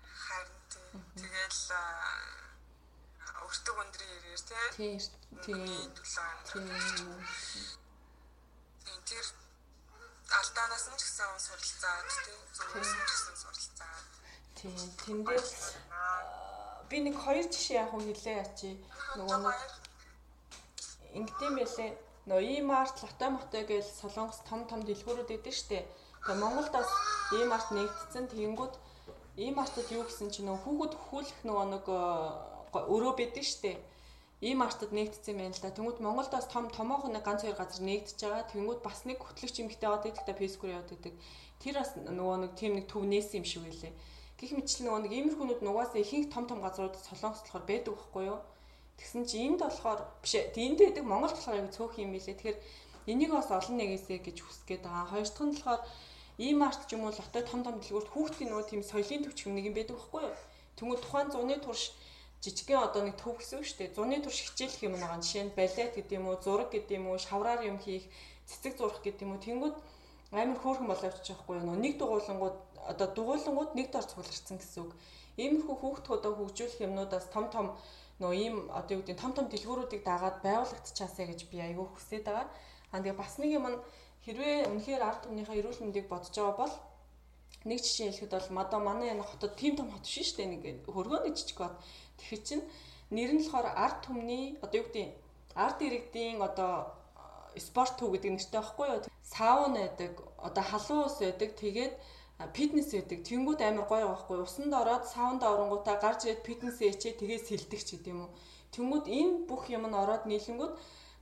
Харин тэгэл өртөг өндрийн ирээр тий. Тийм. Тийм. Тийм тэр алдаанаас нь ч гэсэн суралцаад тий. Зөвхөн ч гэсэн суралцаад. Тийм. Тэндээ би нэг хоёр жишээ яг хэлээ ячи. Нөгөө нэг ингэдэм байлээ. Нөө E-Mart, Лото Мото гэж Солонгос том том дэлгүүрүүд эдэн штэ. Тэгээ Монголд бас E-Mart нэгдсэн тэгэнгүүт E-Mart-д юу гэсэн чинь нөө хүүхэд хүлэх нөгөө нэг өрөө байдэн штэ. E-Mart-д нэгдсэн байна л да. Тэнгүүд Монголд бас том томоохон нэг ганц хоёр газар нэгдэж байгаа. Тэнгүүд бас нэг хөтлөгч эмэгтэй яваад идэх та Facebook яваад идэг. Тэр бас нөгөө нэг тийм нэг төв нээсэн юм шиг байлээ. Гэх мэтлэн нөгөө нэг иймэрхүүнүүд нугасаа ихэнх том том газрууд Солонгост болохоор байдаг байхгүй юу? Тэгсэн чи энд болохоор биш. Энд байдаг Монгол болохоор яг цөөх юм билээ. Тэгэхээр энийг бас олон нэгээсэ гэж хүсэж байгаа. Хоёр дахь нь болохоор E-Mart ч юм уу лото том том дэлгүүрт хүүхдийн нөгөө тийм соёлын төвч юм нэг юм байдаг байхгүй юу? Тэнгүүд тухайн зуны турш жижигхэн одоо нэг төв гэсэн үг шүү дээ. Зуны турш хичээлэх юм байгаа. Жишээ нь балет гэдэг юм уу, зураг гэдэг юм уу, шавраар юм хийх, цэцэг зурах гэдэг юм уу. Тэнгүүд амар хөөрхөн болоо явчих байхгүй юу? Нэг дугуулангууд одоо дугуулангууд нэг дор цугларсан гэсэн үг. Иймэрхүү хүүхдүүдөө хөгжүүлэх юмнуудаас том том нөгөө ийм одоо юу гэдэг том том дэлгүүрүүдийг дагаад байгуулагдчихаасаа гэж би айгүй хүсээд байгаа. Аа тэгээ бас нэг юм хэрвээ үнэхээр ард түмнийхээ эрүүл мэндийг бодож байгаа бол нэг жишээ хэлэхэд бол мадаа манай энэ хотод тийм том хот шүү дээ нэг хөргөөний жижиг бод. Тэгэхээр чинь нэр нь болохоор ард түмний одоо юу гэдэг ард иргэдийн одоо спорт төв гэдэг нэртэй байхгүй юу? Саун байдаг, одоо халуун ус байдаг. Тэгээд фитнес байдаг. Тэнгүүд амар гоё байхгүй. Усанд ороод саунд оронгуудаа гарч ирээд фитнес хийчээ тэгээ сэлдэг ч гэдэм үү. Тэнгүүд энэ бүх юм нь ороод нийлэнгүүд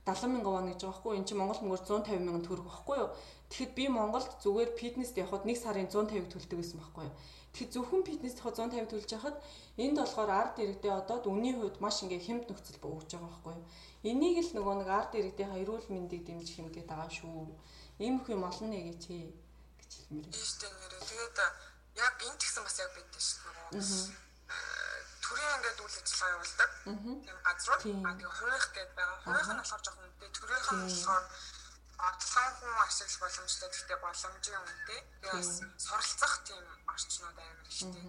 70 мянган вон гэж байгаа байхгүй. Энд чинь Монгол мөнгөөр 150 мянган төгрөг байхгүй юу? Тэгэхэд би Монголд зүгээр фитнест явхад нэг сарын 150 төлдөг гэсэн байхгүй юу? Тэгэхээр зөвхөн фитнест явахад 150 төлж яхад энд болохоор ард иргэдээ одоо үнийн хувьд маш ингээ хямд нөхцөл өгж байгаа байхгүй юу? Энийг л нөгөө нэг ард иргэдийн эрүүл мэндийг дэмжих юм гээд байгаа шүү. Иймэрхүү юм олон нэгээч гэж хэлмээр. Ийш дээ Тэгээд яг энэ ч гэсэн бас яг байдаг шүү дээ. Төрийн ингээд үйл ажиллагаа явуулдаг. Тийм газрууд а тэгээ хувийнх гээд байгаа. Хувийнх нь болохоор жоохон үнэтэй. Төрийнх нь болохоор одлогын хүн ашиглах боломжтой гэхдээ боломжийн үнэтэй. Тэгээ бас суралцах тийм орчнууд амар ихтэй.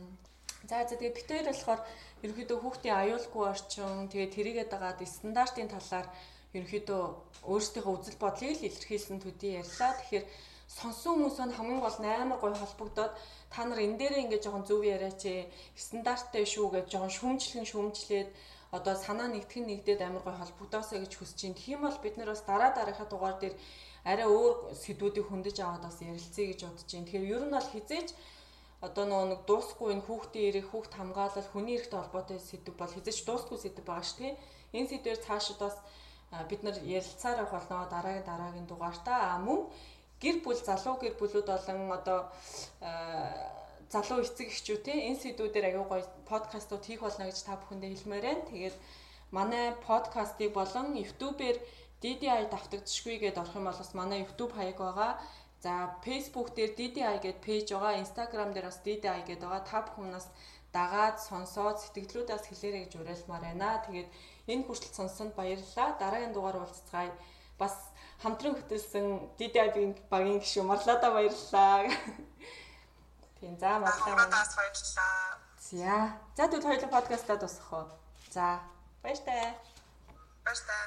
За за тэгээ бид хоёр болохоор ерөнхийдөө хүүхдийн аюулгүй орчин тэгээ тэрийгээд байгаа стандартын талаар ерөнхийдөө өөрсдийнхөө үзэл бодлыг л илэрхийлсэн төдий ярьлаа. Тэгэхээр сонсон хүмүүс нь хамгийн гол 8 гой холбогдоод та нар энэ дээрээ ингээд жоохон зөв яриач стандарттай шүү гэж жоохон шүүмжлэн шүүмжлээд одоо санаа нэгтгэн нэгдээд амар гой холбогдоосаа гэж хүсэж чинь. Тийм бол бид нар бас дараа дараахаа дугаар дээр арай өөр сэдвүүдийг хөндөж аваад бас ярилцъя гэж бодож байна. Тэгэхээр ер нь бол хизээж одоо нөгөө нэг дуусахгүй энэ хүүхдийн эрэг, хүүхд хамгаалал, хүний эрхтэй холбоотой сэдв бол хизээж дуусахгүй сэдв байгаа шүү дээ. Энэ сэдвээр цаашид бас бид нар ярилцаар явах болно дараагийн дараагийн дугаартаа. Мөн гэр бүл залуу гэр бүлүүд болон одоо залуу эцэг эхчүүд те энэ сэдвүүдээр аягүй гоё подкастууд хийх болно гэж та бүхэндээ хэлмээр байна. Тэгээд манай подкастыг болон YouTube-ээр DDI давтагдчихгүй гэдээ орох юм бол бас манай YouTube хаяг байгаа. За Facebook дээр DDI гэдэг пэйж байгаа, Instagram дээр бас DDI гэдэг байгаа. Та бүхнээс дагаад сонсоод сэтгэлдлүүдээс хэлээрэй гэж уриалмаар байна. Тэгээд энэ хүртэл сонссонд баярлалаа. Дараагийн дугаар уулзцгаая. Бас хамтран хөтөлсөн DDI багийн гишүүн Марлада баярлалаа. Тийм за Марлаа. баярлалаа. За. За тэгвэл хоёулаа подкастаа дуусгах уу? За. Баяр таа. Баяр таа.